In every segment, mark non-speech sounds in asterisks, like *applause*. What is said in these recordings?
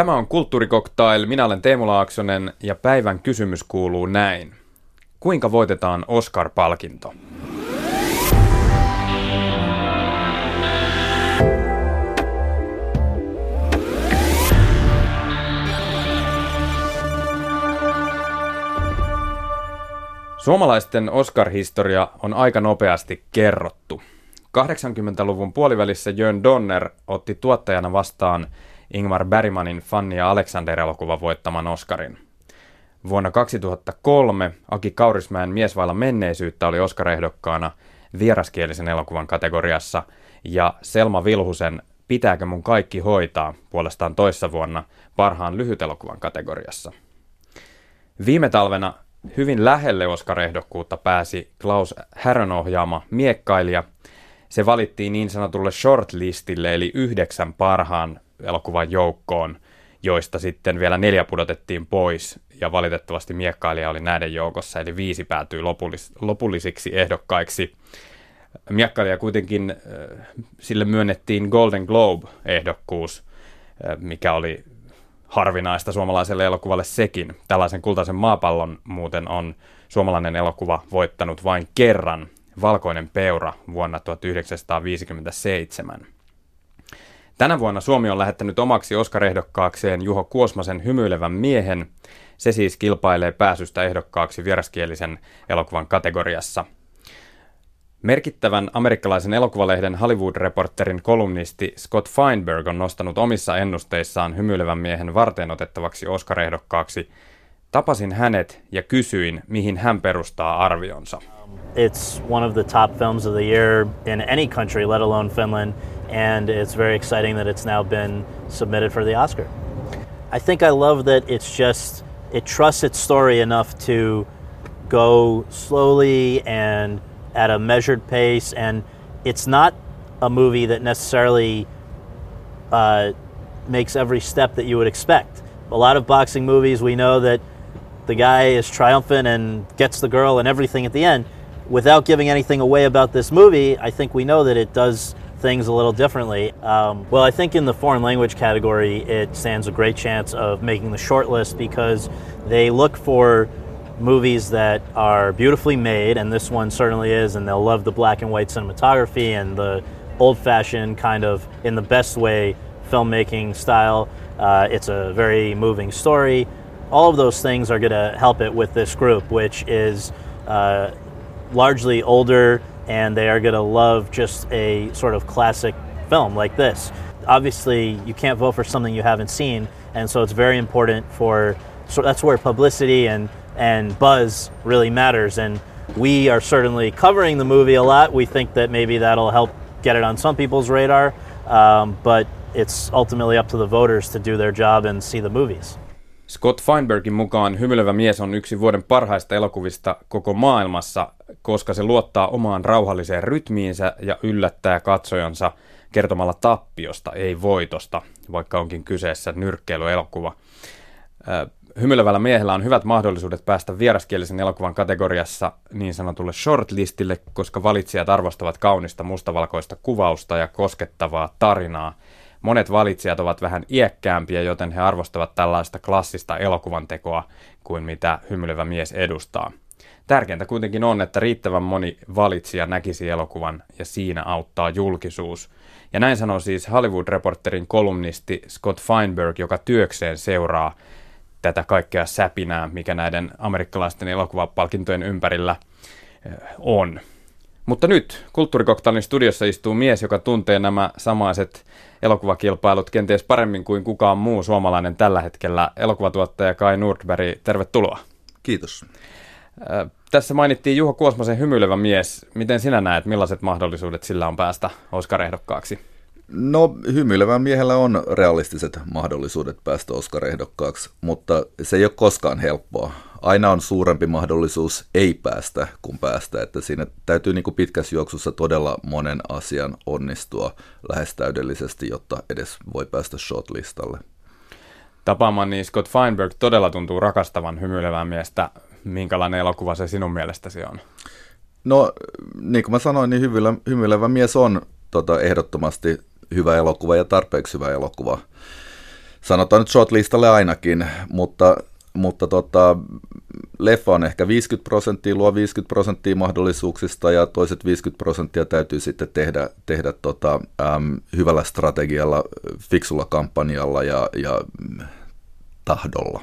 Tämä on Kulttuurikoktail. Minä olen Teemu Laaksonen ja päivän kysymys kuuluu näin. Kuinka voitetaan Oscar-palkinto? Suomalaisten Oscar-historia on aika nopeasti kerrottu. 80-luvun puolivälissä Jön Donner otti tuottajana vastaan Ingmar Bergmanin Fanny ja Alexander-elokuvan voittaman Oscarin. Vuonna 2003 Aki Kaurismäen Mies vailla menneisyyttä oli Oscar-ehdokkaana vieraskielisen elokuvan kategoriassa ja Selma Vilhusen Pitääkö mun kaikki hoitaa puolestaan toissa vuonna parhaan lyhytelokuvan kategoriassa. Viime talvena hyvin lähelle Oscar-ehdokkuutta pääsi Klaus Härön ohjaama Miekkailija. Se valittiin niin sanotulle shortlistille, eli yhdeksän parhaan elokuvan joukkoon, joista sitten vielä neljä pudotettiin pois, ja valitettavasti Miekkailija oli näiden joukossa, eli viisi päätyi lopullis- lopullisiksi ehdokkaiksi. Miekkailija kuitenkin äh, sille myönnettiin Golden Globe-ehdokkuus, äh, mikä oli harvinaista suomalaiselle elokuvalle sekin. Tällaisen kultaisen maapallon muuten on suomalainen elokuva voittanut vain kerran, Valkoinen peura vuonna 1957. Tänä vuonna Suomi on lähettänyt omaksi Oscar-ehdokkaakseen Juho Kuosmasen hymyilevän miehen. Se siis kilpailee pääsystä ehdokkaaksi vieraskielisen elokuvan kategoriassa – Merkittävän amerikkalaisen elokuvalehden Hollywood-reporterin kolumnisti Scott Feinberg on nostanut omissa ennusteissaan hymyilevän miehen varten otettavaksi Oscar-ehdokkaaksi. Tapasin hänet ja kysyin, mihin hän perustaa arvionsa. It's one of the top films of the year in any country, let alone Finland, and it's very exciting that it's now been submitted for the Oscar. I think I love that it's just, it trusts its story enough to go slowly and at a measured pace, and it's not a movie that necessarily uh, makes every step that you would expect. A lot of boxing movies, we know that the guy is triumphant and gets the girl and everything at the end. Without giving anything away about this movie, I think we know that it does things a little differently. Um, well, I think in the foreign language category, it stands a great chance of making the shortlist because they look for movies that are beautifully made, and this one certainly is, and they'll love the black and white cinematography and the old fashioned kind of, in the best way, filmmaking style. Uh, it's a very moving story. All of those things are going to help it with this group, which is uh, largely older, and they are going to love just a sort of classic film like this. Obviously, you can't vote for something you haven't seen, and so it's very important for. So that's where publicity and and buzz really matters. And we are certainly covering the movie a lot. We think that maybe that'll help get it on some people's radar, um, but it's ultimately up to the voters to do their job and see the movies. Scott Feinbergin mukaan Hymyilevä mies on yksi vuoden parhaista elokuvista koko maailmassa, koska se luottaa omaan rauhalliseen rytmiinsä ja yllättää katsojansa kertomalla tappiosta, ei voitosta, vaikka onkin kyseessä nyrkkeilyelokuva. Hymyilevällä miehellä on hyvät mahdollisuudet päästä vieraskielisen elokuvan kategoriassa niin sanotulle shortlistille, koska valitsijat arvostavat kaunista mustavalkoista kuvausta ja koskettavaa tarinaa. Monet valitsijat ovat vähän iäkkäämpiä, joten he arvostavat tällaista klassista elokuvan tekoa kuin mitä hymyilevä mies edustaa. Tärkeintä kuitenkin on, että riittävän moni valitsija näkisi elokuvan ja siinä auttaa julkisuus. Ja näin sanoo siis Hollywood-reporterin kolumnisti Scott Feinberg, joka työkseen seuraa tätä kaikkea säpinää, mikä näiden amerikkalaisten elokuvapalkintojen ympärillä on. Mutta nyt Kulttuurikoktailin studiossa istuu mies, joka tuntee nämä samaiset elokuvakilpailut kenties paremmin kuin kukaan muu suomalainen tällä hetkellä. Elokuvatuottaja Kai Nordberg, tervetuloa. Kiitos. Tässä mainittiin Juho Kuosmasen hymyilevä mies. Miten sinä näet, millaiset mahdollisuudet sillä on päästä Oscar-ehdokkaaksi? No, hymyilevällä miehellä on realistiset mahdollisuudet päästä Oscar-ehdokkaaksi, mutta se ei ole koskaan helppoa. Aina on suurempi mahdollisuus ei päästä kuin päästä, että siinä täytyy niin kuin pitkässä juoksussa todella monen asian onnistua lähes täydellisesti, jotta edes voi päästä shortlistalle. Tapaamani Scott Feinberg todella tuntuu rakastavan hymyilevää miestä. Minkälainen elokuva se sinun mielestäsi on? No, niin kuin mä sanoin, niin hymyilevä mies on tota, ehdottomasti hyvä elokuva ja tarpeeksi hyvä elokuva. sanotaan nyt shortlistalle ainakin, mutta, mutta tota, leffa on ehkä 50 prosenttia, luo 50 prosenttia mahdollisuuksista ja toiset 50 prosenttia täytyy sitten tehdä, tehdä tota, äm, hyvällä strategialla, fiksulla kampanjalla ja, ja tahdolla.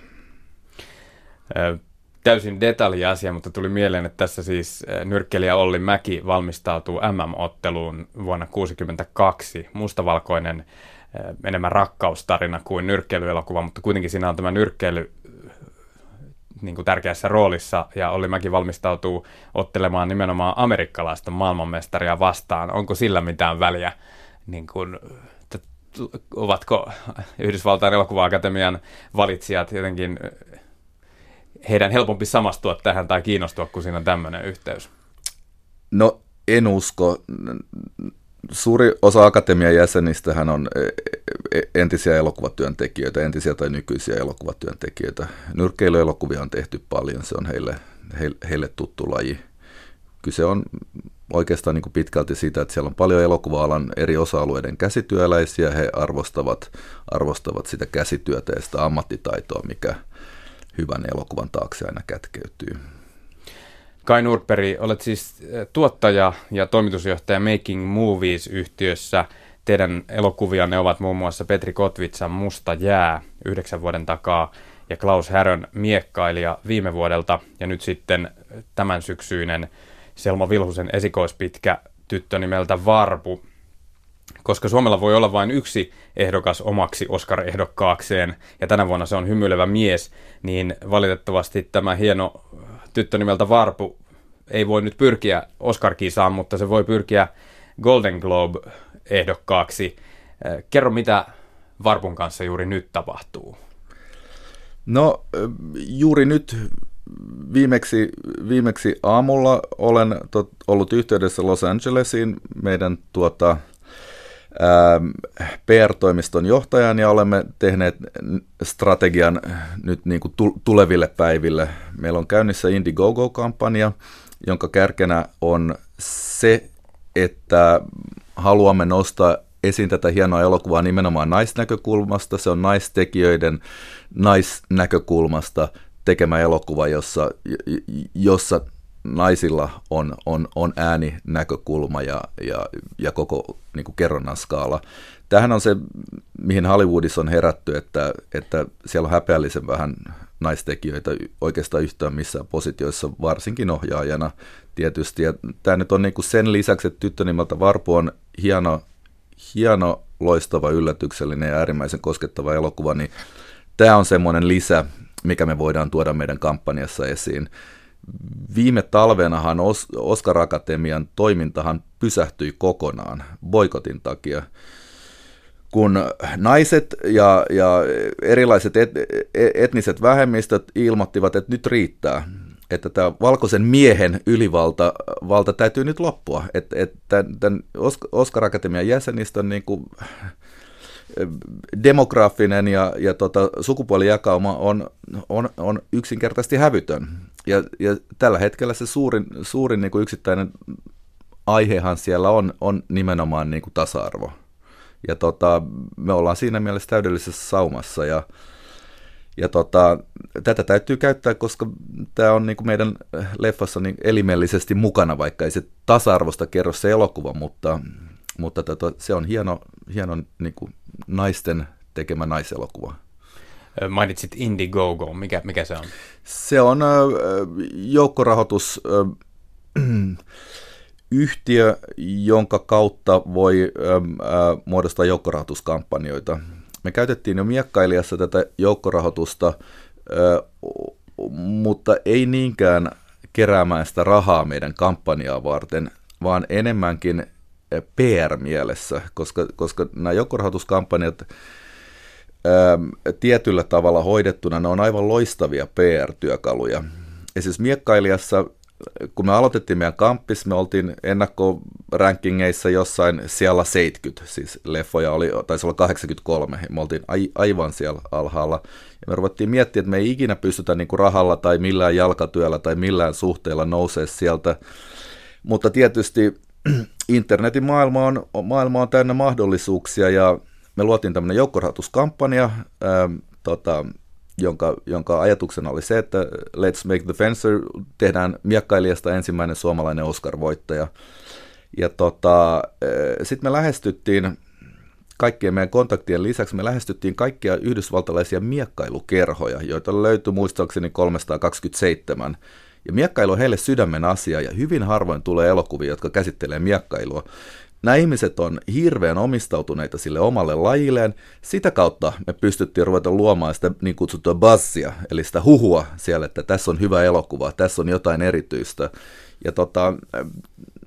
Täysin detaljiasia, mutta tuli mieleen, että tässä siis nyrkkelijä Olli Mäki valmistautuu MM-otteluun vuonna 1962. Mustavalkoinen enemmän rakkaustarina kuin nyrkkeilyelokuva, mutta kuitenkin siinä on tämä nyrkkeily niin kuin tärkeässä roolissa ja Olli Mäki valmistautuu ottelemaan nimenomaan amerikkalaista maailmanmestaria vastaan. Onko sillä mitään väliä, niin kuin, ovatko Yhdysvaltain elokuva-akatemian valitsijat jotenkin heidän helpompi samastua tähän tai kiinnostua, kun siinä on tämmöinen yhteys? No en usko. Suuri osa akatemian jäsenistähän on e, e, entisiä elokuvatyöntekijöitä, entisiä tai nykyisiä elokuvatyöntekijöitä. Nyrkkeilyelokuvia on tehty paljon, se on heille, heille tuttu laji. Kyse on oikeastaan niin kuin pitkälti siitä, että siellä on paljon elokuva-alan eri osa-alueiden käsityöläisiä, he arvostavat, arvostavat sitä käsityötä ja sitä ammattitaitoa, mikä hyvän elokuvan taakse aina kätkeytyy. Kai Nurperi, olet siis eh, tuottaja ja toimitusjohtaja Making Movies-yhtiössä. Teidän elokuvianne ovat muun muassa Petri Kotvitsan Musta jää yhdeksän vuoden takaa ja Klaus Härön Miekkailija viime vuodelta ja nyt sitten tämän syksyinen Selma Vilhusen esikoispitkä tyttö nimeltä Varpu. Koska Suomella voi olla vain yksi ehdokas omaksi Oscar-ehdokkaakseen, ja tänä vuonna se on hymyilevä mies, niin valitettavasti tämä hieno tyttö nimeltä Varpu ei voi nyt pyrkiä Oscar-kisaan, mutta se voi pyrkiä Golden Globe-ehdokkaaksi. Äh, kerro, mitä Varpun kanssa juuri nyt tapahtuu. No, juuri nyt viimeksi, viimeksi aamulla olen tot, ollut yhteydessä Los Angelesiin meidän tuota, PR-toimiston johtajan ja olemme tehneet strategian nyt niin kuin tuleville päiville. Meillä on käynnissä Indiegogo-kampanja, jonka kärkenä on se, että haluamme nostaa esiin tätä hienoa elokuvaa nimenomaan naisnäkökulmasta. Se on naistekijöiden naisnäkökulmasta tekemä elokuva, jossa, jossa naisilla on, on, on ääninäkökulma ja, ja, ja koko niin kuin kerronnan skaala. Tähän on se, mihin Hollywoodissa on herätty, että, että siellä on häpeällisen vähän naistekijöitä oikeastaan yhtään missään positioissa, varsinkin ohjaajana tietysti. Ja tämä nyt on niin kuin sen lisäksi, että tyttö nimeltä Varpu on hieno, hieno, loistava, yllätyksellinen ja äärimmäisen koskettava elokuva, niin tämä on semmoinen lisä, mikä me voidaan tuoda meidän kampanjassa esiin. Viime talvenahan Oscar Akatemian toimintahan pysähtyi kokonaan boikotin takia kun naiset ja, ja erilaiset et, etniset vähemmistöt ilmoittivat, että nyt riittää, että tämä valkoisen miehen ylivalta valta täytyy nyt loppua. Että, että tämän Oscar Akatemian jäsenistön niin kuin, demografinen ja, ja tota, sukupuolijakauma on, on, on yksinkertaisesti hävytön. Ja, ja tällä hetkellä se suurin, suurin niin kuin yksittäinen aihehan siellä on, on nimenomaan niin kuin tasa-arvo. Ja tota, me ollaan siinä mielessä täydellisessä saumassa ja, ja tota, tätä täytyy käyttää, koska tämä on niin kuin meidän leffassa niin elimellisesti mukana, vaikka ei se tasa-arvosta kerro se elokuva, mutta, mutta tota, se on hieno, hieno niin kuin naisten tekemä naiselokuva. Mainitsit Indiegogo, mikä, mikä se on? Se on joukkorahoitus *clears throat* yhtiö, jonka kautta voi muodostaa joukkorahoituskampanjoita. Me käytettiin jo miekkailijassa tätä joukkorahoitusta, mutta ei niinkään keräämään sitä rahaa meidän kampanjaa varten, vaan enemmänkin PR-mielessä, koska, koska nämä joukkorahoituskampanjat tietyllä tavalla hoidettuna, ne on aivan loistavia PR-työkaluja. Esimerkiksi miekkailijassa kun me aloitettiin meidän kamppis, me oltiin ennakkorankingeissa jossain siellä 70, siis leffoja oli, taisi olla 83, me oltiin ai, aivan siellä alhaalla. Ja me ruvettiin miettimään, että me ei ikinä pystytä niin kuin rahalla tai millään jalkatyöllä tai millään suhteella nousee sieltä. Mutta tietysti *clears throat* internetin maailma on, maailma on täynnä mahdollisuuksia ja me luotiin tämmöinen joukkorahoituskampanja, ää, tota, jonka, jonka ajatuksena oli se, että Let's Make the Fencer tehdään miekkailijasta ensimmäinen suomalainen Oscar-voittaja. Ja tota, sitten me lähestyttiin kaikkien meidän kontaktien lisäksi me lähestyttiin kaikkia yhdysvaltalaisia miekkailukerhoja, joita löytyi muistaakseni 327. Ja miekkailu on heille sydämen asia ja hyvin harvoin tulee elokuvia, jotka käsittelee miekkailua. Nämä ihmiset on hirveän omistautuneita sille omalle lajilleen. Sitä kautta me pystyttiin ruveta luomaan sitä niin kutsuttua bassia, eli sitä huhua siellä, että tässä on hyvä elokuva, tässä on jotain erityistä. Ja tota,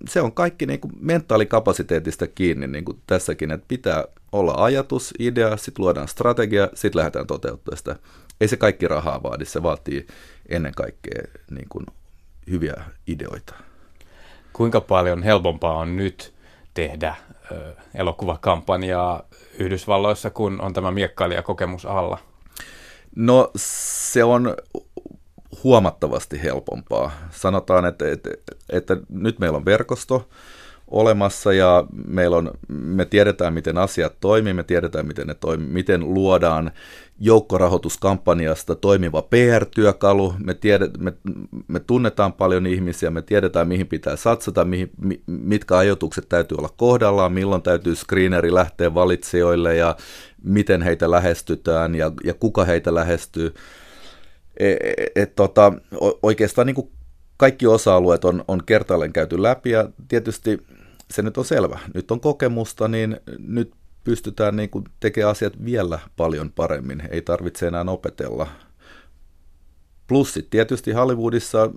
se on kaikki niin kuin mentaalikapasiteetista kiinni niin kuin tässäkin, että pitää olla ajatus, idea, sitten luodaan strategia, sitten lähdetään toteuttamaan sitä. Ei se kaikki rahaa vaadi, se vaatii ennen kaikkea niin kuin hyviä ideoita. Kuinka paljon helpompaa on nyt tehdä ö, elokuvakampanjaa Yhdysvalloissa, kun on tämä miekkailijakokemus alla? No se on huomattavasti helpompaa. Sanotaan, että, että, että nyt meillä on verkosto olemassa ja meillä on, me tiedetään, miten asiat toimii, me tiedetään, miten ne toimii, miten luodaan joukkorahoituskampanjasta toimiva PR-työkalu, me, tiedet, me, me tunnetaan paljon ihmisiä, me tiedetään, mihin pitää satsata, mihin, mitkä ajoitukset täytyy olla kohdallaan, milloin täytyy screeneri lähteä valitsijoille ja miten heitä lähestytään ja, ja kuka heitä lähestyy. Et, et, tota, oikeastaan niin kuin kaikki osa-alueet on, on kertaalleen käyty läpi ja tietysti se nyt on selvä. Nyt on kokemusta, niin nyt pystytään niin kuin tekemään asiat vielä paljon paremmin. Ei tarvitse enää opetella. Plussit tietysti Hollywoodissa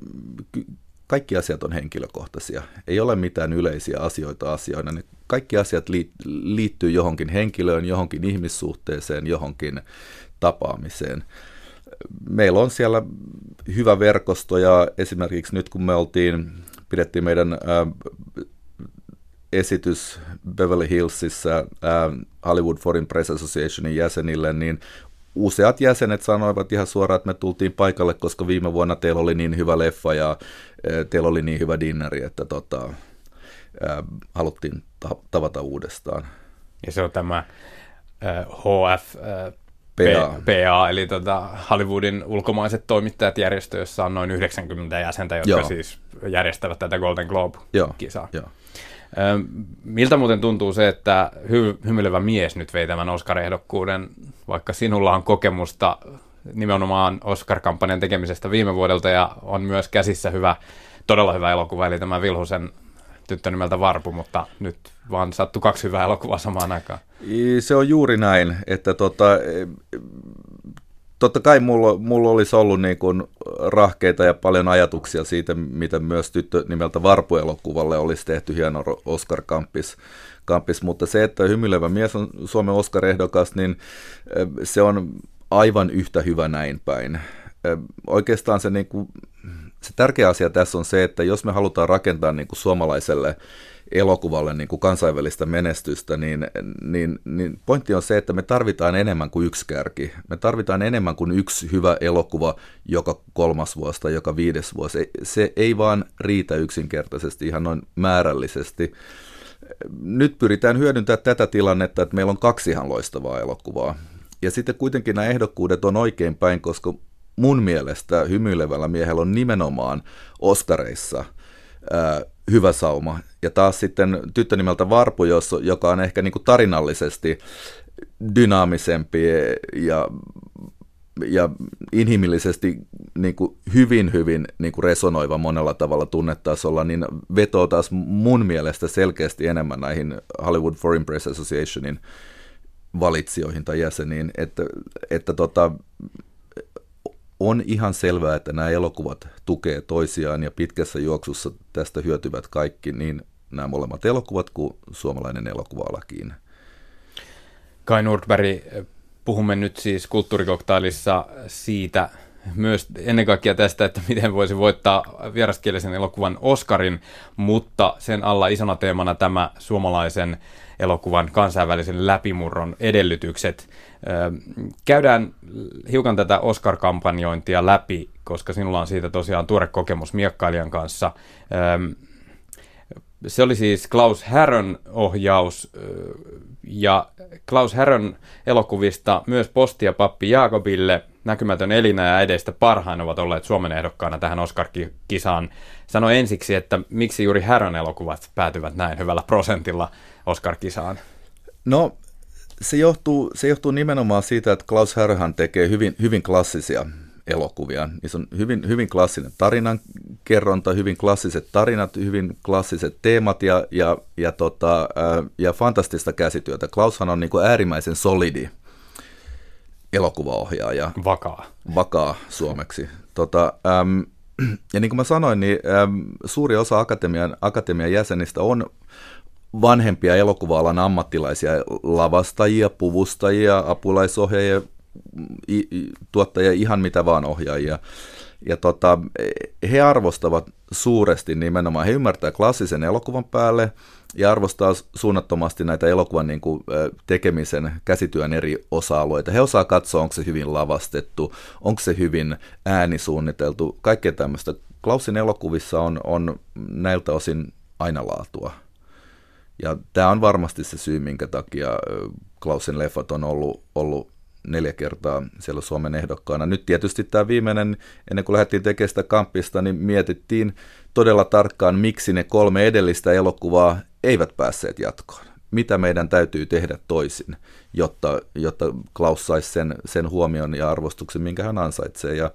kaikki asiat on henkilökohtaisia. Ei ole mitään yleisiä asioita asioina. Ne kaikki asiat liittyy johonkin henkilöön, johonkin ihmissuhteeseen, johonkin tapaamiseen. Meillä on siellä hyvä verkosto ja esimerkiksi nyt kun me oltiin, pidettiin meidän esitys Beverly Hillsissä äh, Hollywood Foreign Press Associationin jäsenille, niin useat jäsenet sanoivat ihan suoraan, että me tultiin paikalle, koska viime vuonna teillä oli niin hyvä leffa ja äh, teillä oli niin hyvä dinneri, että tota, äh, haluttiin ta- tavata uudestaan. Ja se on tämä äh, HF äh, PA. PA, eli tota Hollywoodin ulkomaiset toimittajat järjestö, jossa on noin 90 jäsentä, jotka Joo. siis järjestävät tätä Golden Globe-kisaa. Joo. Joo. Miltä muuten tuntuu se, että hy- hymyilevä mies nyt vei tämän Oscar-ehdokkuuden, vaikka sinulla on kokemusta nimenomaan Oscar-kampanjan tekemisestä viime vuodelta ja on myös käsissä hyvä, todella hyvä elokuva, eli tämä Vilhusen tyttö nimeltä Varpu, mutta nyt vaan sattu kaksi hyvää elokuvaa samaan aikaan. Se on juuri näin, että tota, totta kai mulla, mulla olisi ollut niin kuin rahkeita ja paljon ajatuksia siitä, miten myös tyttö nimeltä Varpu-elokuvalle olisi tehty hieno Oscar-kampis. Kampis, mutta se, että hymyilevä mies on Suomen Oscar-ehdokas, niin se on aivan yhtä hyvä näin päin. Oikeastaan se, niin kuin, se tärkeä asia tässä on se, että jos me halutaan rakentaa niin kuin suomalaiselle elokuvalle niin kuin kansainvälistä menestystä, niin, niin, niin pointti on se, että me tarvitaan enemmän kuin yksi kärki. Me tarvitaan enemmän kuin yksi hyvä elokuva joka kolmas vuosi tai joka viides vuosi. Se ei vaan riitä yksinkertaisesti ihan noin määrällisesti. Nyt pyritään hyödyntämään tätä tilannetta, että meillä on kaksi ihan loistavaa elokuvaa. Ja sitten kuitenkin nämä ehdokkuudet on oikein päin, koska mun mielestä hymyilevällä miehellä on nimenomaan Oskareissa hyvä sauma. Ja taas sitten tyttö nimeltä Varpu, joka on ehkä niin kuin tarinallisesti dynaamisempi ja, ja inhimillisesti niin kuin hyvin, hyvin niin kuin resonoiva monella tavalla tunnetasolla, niin vetoo taas mun mielestä selkeästi enemmän näihin Hollywood Foreign Press Associationin valitsijoihin tai jäseniin, että, että tota, on ihan selvää, että nämä elokuvat tukee toisiaan ja pitkässä juoksussa tästä hyötyvät kaikki, niin nämä molemmat elokuvat kuin suomalainen elokuva-alakin. Kai Nordberg, puhumme nyt siis kulttuurikoktailissa siitä, myös ennen kaikkea tästä, että miten voisi voittaa vieraskielisen elokuvan Oscarin, mutta sen alla isona teemana tämä suomalaisen elokuvan kansainvälisen läpimurron edellytykset. Käydään hiukan tätä Oscar-kampanjointia läpi, koska sinulla on siitä tosiaan tuore kokemus miekkailijan kanssa. Se oli siis Klaus Härön ohjaus. ja Klaus Härön elokuvista myös Posti ja pappi Jaakobille, Näkymätön Elina ja Edestä parhain ovat olleet Suomen ehdokkaana tähän Oscar-kisaan. Sano ensiksi, että miksi juuri Härön elokuvat päätyvät näin hyvällä prosentilla Oscar-kisaan? No, se johtuu, se johtuu nimenomaan siitä, että Klaus Härhän tekee hyvin, hyvin klassisia elokuvia. Niissä on hyvin, hyvin klassinen tarinankerronta, hyvin klassiset tarinat, hyvin klassiset teemat ja, ja, ja, tota, ja fantastista käsityötä. Klaushan on niin kuin äärimmäisen solidi elokuvaohjaaja. Vakaa. Vakaa suomeksi. Tota, äm, ja niin kuin mä sanoin, niin äm, suuri osa akatemian, akatemian jäsenistä on vanhempia elokuva-alan ammattilaisia, lavastajia, puvustajia, apulaisohjaajia, i, i, tuottajia, ihan mitä vaan ohjaajia. Ja tota, he arvostavat suuresti nimenomaan, he ymmärtää klassisen elokuvan päälle ja arvostaa suunnattomasti näitä elokuvan niin kuin, tekemisen käsityön eri osa-alueita. He osaa katsoa, onko se hyvin lavastettu, onko se hyvin äänisuunniteltu, kaikkea tämmöistä. Klausin elokuvissa on, on näiltä osin aina laatua. Ja tämä on varmasti se syy, minkä takia Klausin leffat on ollut, ollut neljä kertaa siellä Suomen ehdokkaana. Nyt tietysti tämä viimeinen, ennen kuin lähdettiin tekemään sitä kampista, niin mietittiin todella tarkkaan, miksi ne kolme edellistä elokuvaa eivät päässeet jatkoon. Mitä meidän täytyy tehdä toisin, jotta, jotta Klaus saisi sen, sen huomion ja arvostuksen, minkä hän ansaitsee. Ja,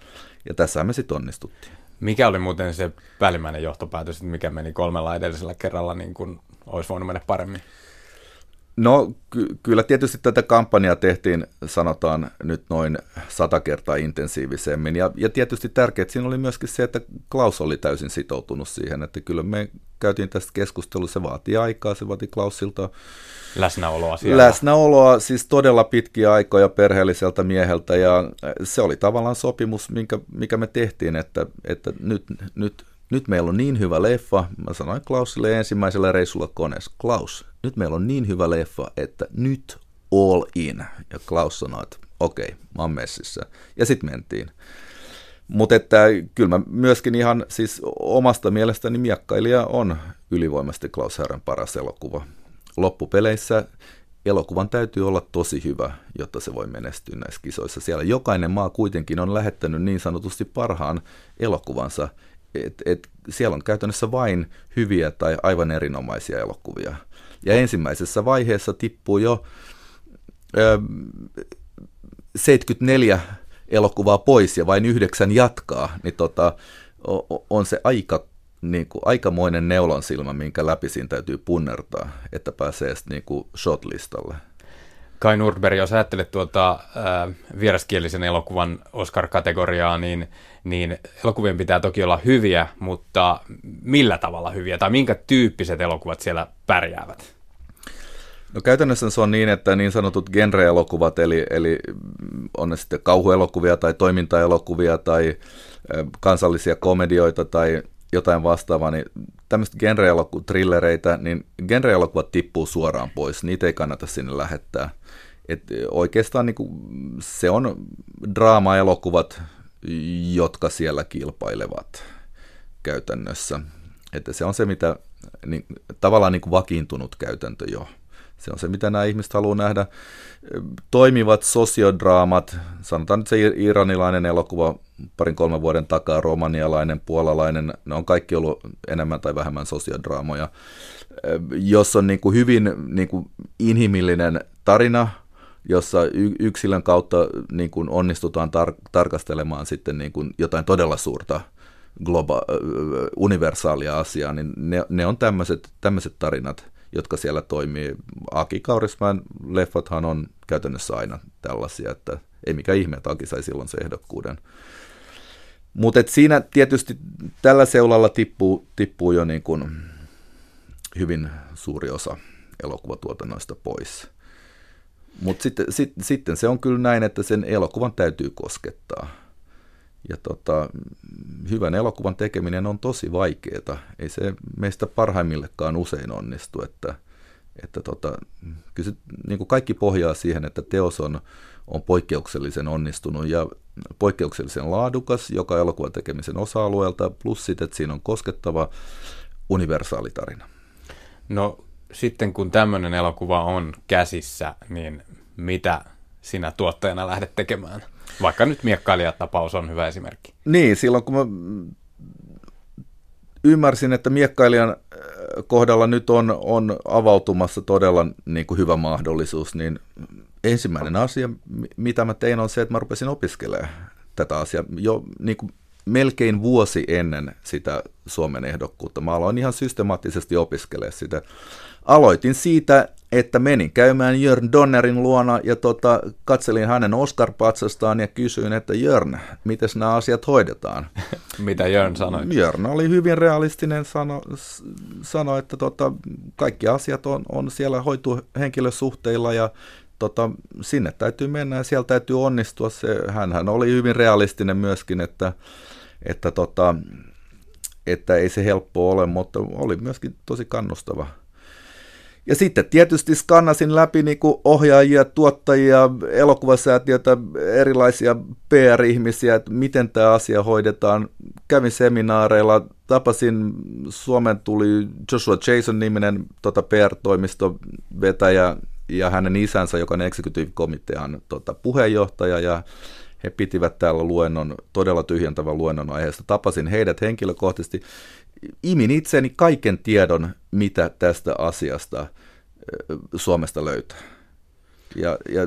ja tässä me sitten onnistuttiin. Mikä oli muuten se päällimmäinen johtopäätös, että mikä meni kolmella edellisellä kerralla niin kuin olisi voinut mennä paremmin? No ky- kyllä tietysti tätä kampanjaa tehtiin, sanotaan nyt noin sata kertaa intensiivisemmin. Ja, ja tietysti tärkeää siinä oli myöskin se, että Klaus oli täysin sitoutunut siihen, että kyllä me käytiin tästä keskustelua, se vaatii aikaa, se vaatii Klausilta läsnäoloa siellä. Läsnäoloa, siis todella pitkiä aikoja perheelliseltä mieheltä ja se oli tavallaan sopimus, minkä, mikä me tehtiin, että, että nyt, nyt nyt meillä on niin hyvä leffa, mä sanoin Klausille ensimmäisellä reissulla koneessa, Klaus, nyt meillä on niin hyvä leffa, että nyt all in. Ja Klaus sanoi, että okei, okay, mä oon messissä. Ja sitten mentiin. Mutta että kyllä mä myöskin ihan siis omasta mielestäni Miakkailija on ylivoimasti Klaus Herran paras elokuva. Loppupeleissä elokuvan täytyy olla tosi hyvä, jotta se voi menestyä näissä kisoissa. Siellä jokainen maa kuitenkin on lähettänyt niin sanotusti parhaan elokuvansa et, et siellä on käytännössä vain hyviä tai aivan erinomaisia elokuvia. Ja ensimmäisessä vaiheessa tippuu jo ö, 74 elokuvaa pois ja vain yhdeksän jatkaa, niin tota, on se aika, niin kuin, aikamoinen neulonsilmä, minkä läpi siinä täytyy punnertaa, että pääsee niin shotlistalle. Kai Nordberg, jos ajattelet tuota äh, vieraskielisen elokuvan Oscar-kategoriaa, niin, niin elokuvien pitää toki olla hyviä, mutta millä tavalla hyviä tai minkä tyyppiset elokuvat siellä pärjäävät? No käytännössä se on niin, että niin sanotut genre-elokuvat, eli, eli on ne sitten kauhuelokuvia tai toimintaelokuvia tai kansallisia komedioita tai jotain vastaavaa, niin tämmöistä genre-trillereitä, niin genre-elokuvat tippuu suoraan pois, niitä ei kannata sinne lähettää. Et oikeastaan niin kuin, se on draama-elokuvat, jotka siellä kilpailevat käytännössä. Että se on se, mitä niin, tavallaan niin kuin vakiintunut käytäntö jo. Se on se, mitä nämä ihmiset haluaa nähdä. Toimivat sosiodraamat, sanotaan nyt se iranilainen elokuva parin kolmen vuoden takaa, romanialainen, puolalainen, ne on kaikki ollut enemmän tai vähemmän sosiodraamoja. Jos on niin kuin hyvin niin kuin inhimillinen tarina, jossa yksilön kautta niin kuin onnistutaan tar- tarkastelemaan sitten niin kuin jotain todella suurta globa- universaalia asiaa, niin ne, ne on tämmöiset tarinat, jotka siellä toimii. Aki Kaurismäen leffathan on käytännössä aina tällaisia, että ei mikään ihme, että Aki sai silloin se ehdokkuuden. Mutta siinä tietysti tällä seulalla tippuu, tippuu jo niin kuin hyvin suuri osa elokuvatuotannoista pois. Mutta sitten, sit, sitten se on kyllä näin, että sen elokuvan täytyy koskettaa. Ja tota, hyvän elokuvan tekeminen on tosi vaikeaa. Ei se meistä parhaimmillekaan usein onnistu. Että, että tota, kyllä se, niin kuin kaikki pohjaa siihen, että teos on, on poikkeuksellisen onnistunut ja poikkeuksellisen laadukas joka elokuvan tekemisen osa-alueelta, plus sitten, että siinä on koskettava universaali tarina. No sitten kun tämmöinen elokuva on käsissä, niin mitä sinä tuottajana lähdet tekemään? Vaikka nyt miekkailijatapaus on hyvä esimerkki. Niin, silloin kun mä ymmärsin, että miekkailijan äh, kohdalla nyt on, on avautumassa todella niin kuin hyvä mahdollisuus, niin ensimmäinen asia, mitä mä tein, on se, että mä rupesin opiskelemaan tätä asiaa jo niin kuin melkein vuosi ennen sitä Suomen ehdokkuutta. Mä aloin ihan systemaattisesti opiskelemaan sitä. Aloitin siitä, että menin käymään Jörn Donnerin luona ja tota, katselin hänen Oscar-patsastaan ja kysyin, että Jörn, miten nämä asiat hoidetaan? *laughs* Mitä Jörn sanoi? Jörn oli hyvin realistinen, sano, sanoi, että tota, kaikki asiat on, on siellä hoitu henkilösuhteilla ja tota, sinne täytyy mennä ja siellä täytyy onnistua. Se, hänhän oli hyvin realistinen myöskin, että, että, tota, että ei se helppo ole, mutta oli myöskin tosi kannustava. Ja sitten tietysti skannasin läpi niin kuin ohjaajia, tuottajia, elokuvasäätiötä, erilaisia PR-ihmisiä, että miten tämä asia hoidetaan. Kävin seminaareilla, tapasin, Suomen tuli Joshua Jason-niminen tota PR-toimiston vetäjä ja hänen isänsä, joka on executive-komitean tota, puheenjohtaja, ja he pitivät täällä luennon, todella tyhjentävän luennon aiheesta. Tapasin heidät henkilökohtaisesti, imin itseni kaiken tiedon, mitä tästä asiasta Suomesta löytää. Ja, ja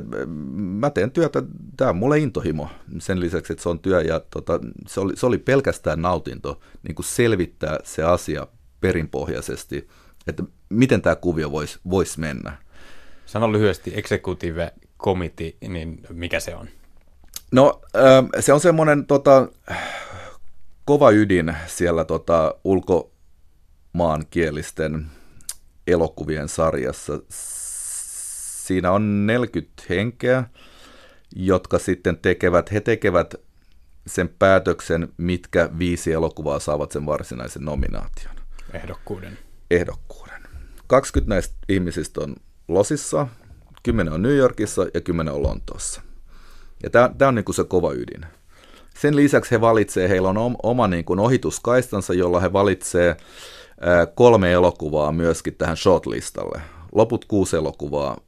mä teen työtä, tämä on mulle intohimo sen lisäksi, että se on työ ja tota, se, oli, se oli pelkästään nautinto niin kuin selvittää se asia perinpohjaisesti, että miten tämä kuvio voisi vois mennä. Sano lyhyesti executive committee, niin mikä se on? No se on semmoinen tota, kova ydin siellä tota, ulkomaankielisten elokuvien sarjassa. Siinä on 40 henkeä, jotka sitten tekevät, he tekevät sen päätöksen, mitkä viisi elokuvaa saavat sen varsinaisen nominaation. Ehdokkuuden. Ehdokkuuden. 20 näistä ihmisistä on Losissa, 10 on New Yorkissa ja 10 on Lontoossa. Ja tämä on niin kuin se kova ydin. Sen lisäksi he valitsevat, heillä on oma niin kuin ohituskaistansa, jolla he valitsevat kolme elokuvaa myöskin tähän shortlistalle. Loput kuusi elokuvaa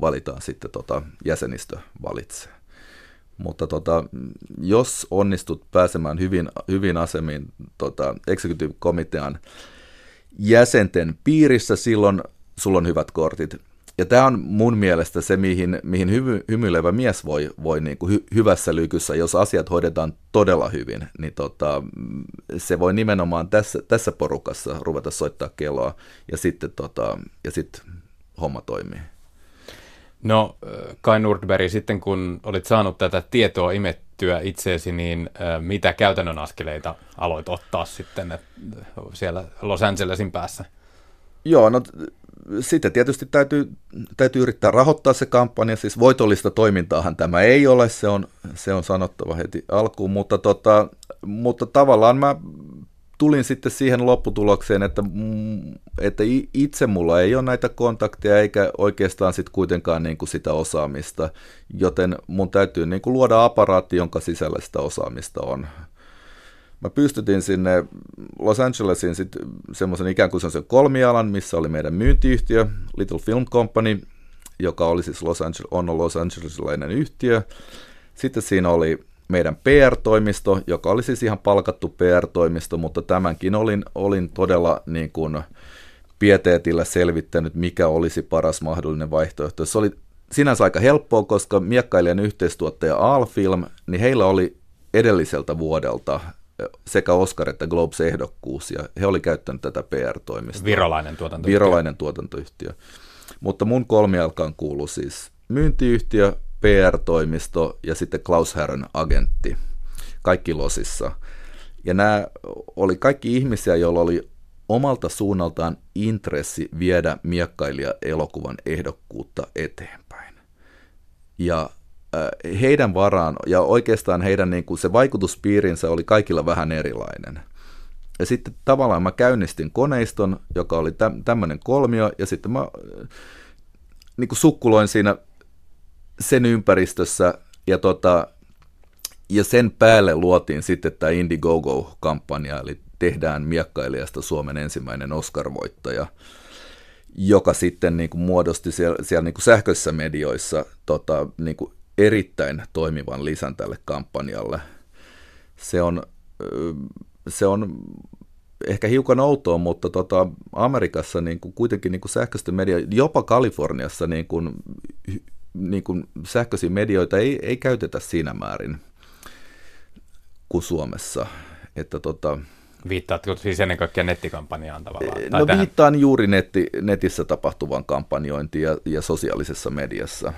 valitaan sitten tota, jäsenistö valitsee. Mutta tota, jos onnistut pääsemään hyvin, hyvin asemiin tota, executive-komitean jäsenten piirissä, silloin sulla on hyvät kortit ja tämä on mun mielestä se, mihin, mihin hymy, hymyilevä mies voi, voi niin kuin hy, hyvässä lykyssä, jos asiat hoidetaan todella hyvin, niin tota, se voi nimenomaan tässä, tässä porukassa ruveta soittaa kelloa ja sitten, tota, ja sitten homma toimii. No Kai Nordberg, sitten kun olit saanut tätä tietoa imettyä itseesi, niin mitä käytännön askeleita aloit ottaa sitten siellä Los Angelesin päässä? Joo, no sitten tietysti täytyy, täytyy yrittää rahoittaa se kampanja, siis voitollista toimintaahan tämä ei ole, se on, se on sanottava heti alkuun, mutta, tota, mutta tavallaan mä tulin sitten siihen lopputulokseen, että, että itse mulla ei ole näitä kontakteja eikä oikeastaan sitten kuitenkaan niin kuin sitä osaamista, joten mun täytyy niin kuin luoda aparaatti, jonka sisällä sitä osaamista on mä pystytin sinne Los Angelesiin semmoisen ikään kuin semmoisen kolmialan, missä oli meidän myyntiyhtiö Little Film Company, joka oli siis Los Angeles, on Los Angelesilainen yhtiö. Sitten siinä oli meidän PR-toimisto, joka oli siis ihan palkattu PR-toimisto, mutta tämänkin olin, olin todella niin kuin pieteetillä selvittänyt, mikä olisi paras mahdollinen vaihtoehto. Se oli sinänsä aika helppoa, koska miekkailijan yhteistuottaja Alfilm, niin heillä oli edelliseltä vuodelta sekä Oscar että Globes-ehdokkuus, ja he oli käyttänyt tätä PR-toimistoa. Virolainen tuotantoyhtiö. Virolainen tuotantoyhtiö. Mutta mun kolmialkaan kuuluu siis myyntiyhtiö, PR-toimisto ja sitten Klaus Herren agentti, kaikki losissa. Ja nämä oli kaikki ihmisiä, joilla oli omalta suunnaltaan intressi viedä miekkailija elokuvan ehdokkuutta eteenpäin. Ja heidän varaan, ja oikeastaan heidän niin kuin se vaikutuspiirinsä oli kaikilla vähän erilainen. Ja sitten tavallaan mä käynnistin koneiston, joka oli täm, tämmöinen kolmio, ja sitten mä niin kuin sukkuloin siinä sen ympäristössä, ja, tota, ja sen päälle luotiin sitten tämä Indiegogo-kampanja, eli tehdään miekkailijasta Suomen ensimmäinen Oscar-voittaja. joka sitten niin kuin muodosti siellä, siellä niin kuin sähköisissä medioissa tota, niin kuin erittäin toimivan lisän tälle kampanjalle. Se on, se on ehkä hiukan outoa, mutta tota, Amerikassa niin kuin kuitenkin niin kuin sähköisten media, jopa Kaliforniassa niin kuin, niin kuin sähköisiä medioita ei, ei käytetä siinä määrin kuin Suomessa. Että tota, Viittaatko siis ennen kaikkea nettikampanjaan tavallaan? Tai no tähän? viittaan juuri netti, netissä tapahtuvaan kampanjointiin ja, ja sosiaalisessa mediassa.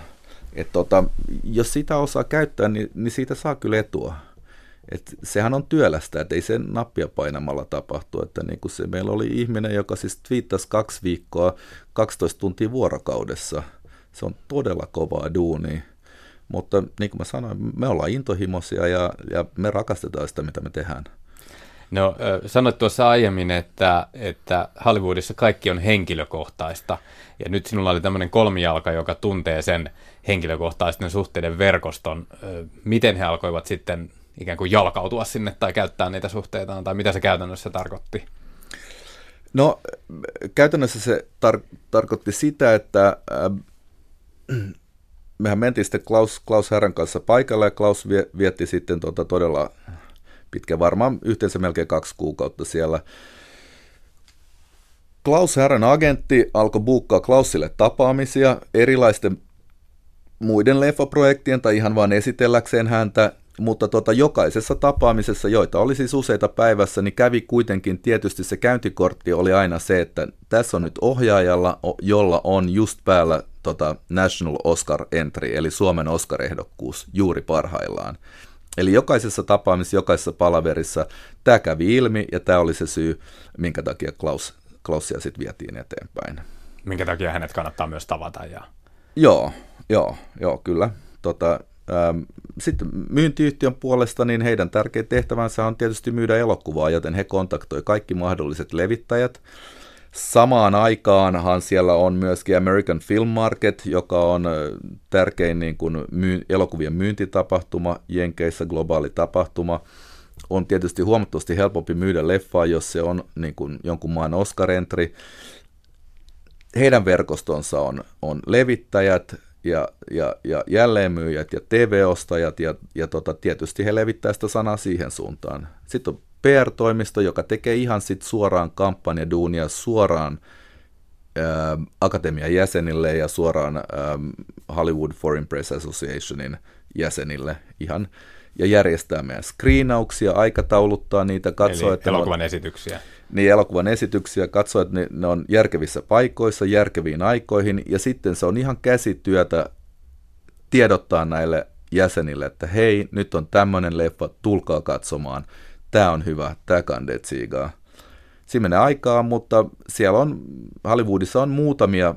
Et tota, jos sitä osaa käyttää, niin, niin siitä saa kyllä etua. Et sehän on työlästä, että ei sen nappia painamalla tapahtu. Että niin kuin se, meillä oli ihminen, joka siis twiittasi kaksi viikkoa, 12 tuntia vuorokaudessa. Se on todella kovaa duunia. Mutta niin kuin mä sanoin, me ollaan intohimoisia ja, ja me rakastetaan sitä, mitä me tehdään. No sanoit tuossa aiemmin, että, että Hollywoodissa kaikki on henkilökohtaista, ja nyt sinulla oli tämmöinen kolmijalka, joka tuntee sen henkilökohtaisten suhteiden verkoston. Miten he alkoivat sitten ikään kuin jalkautua sinne tai käyttää niitä suhteitaan, tai mitä se käytännössä tarkoitti? No käytännössä se tar- tarkoitti sitä, että äh, mehän mentiin sitten Klaus, Klaus Herran kanssa paikalle, ja Klaus vie, vietti sitten tota todella pitkä, varmaan yhteensä melkein kaksi kuukautta siellä. Klaus Herran agentti alkoi buukkaa Klausille tapaamisia erilaisten muiden leffaprojektien tai ihan vain esitelläkseen häntä, mutta tota, jokaisessa tapaamisessa, joita oli siis useita päivässä, niin kävi kuitenkin tietysti se käyntikortti oli aina se, että tässä on nyt ohjaajalla, jolla on just päällä tota, National Oscar Entry, eli Suomen Oscar-ehdokkuus juuri parhaillaan. Eli jokaisessa tapaamisessa, jokaisessa palaverissa tämä kävi ilmi ja tämä oli se syy, minkä takia Klaus, Klausia sitten vietiin eteenpäin. Minkä takia hänet kannattaa myös tavata. Ja... Joo, joo, joo, kyllä. Tota, ähm, sitten myyntiyhtiön puolesta, niin heidän tärkein tehtävänsä on tietysti myydä elokuvaa, joten he kontaktoi kaikki mahdolliset levittäjät. Samaan aikaanhan siellä on myöskin American Film Market, joka on tärkein niin kuin myy- elokuvien myyntitapahtuma, Jenkeissä globaali tapahtuma. On tietysti huomattavasti helpompi myydä leffaa, jos se on niin kuin jonkun maan Oscar-entry. Heidän verkostonsa on, on levittäjät ja, ja, ja jälleenmyyjät ja TV-ostajat ja, ja tota, tietysti he levittää sitä sanaa siihen suuntaan. Sitten on PR-toimisto, joka tekee ihan sit suoraan kampanjaduunia suoraan ää, akatemian jäsenille ja suoraan ää, Hollywood Foreign Press Associationin jäsenille ihan ja järjestää meidän screenauksia, aikatauluttaa niitä, katsoa, Eli että elokuvan on, esityksiä. Niin, elokuvan esityksiä, katsoa, että ne, ne on järkevissä paikoissa, järkeviin aikoihin, ja sitten se on ihan käsityötä tiedottaa näille jäsenille, että hei, nyt on tämmöinen leffa, tulkaa katsomaan tämä on hyvä, tämä kandee tsiigaa. Siinä menee aikaa, mutta siellä on, Hollywoodissa on muutamia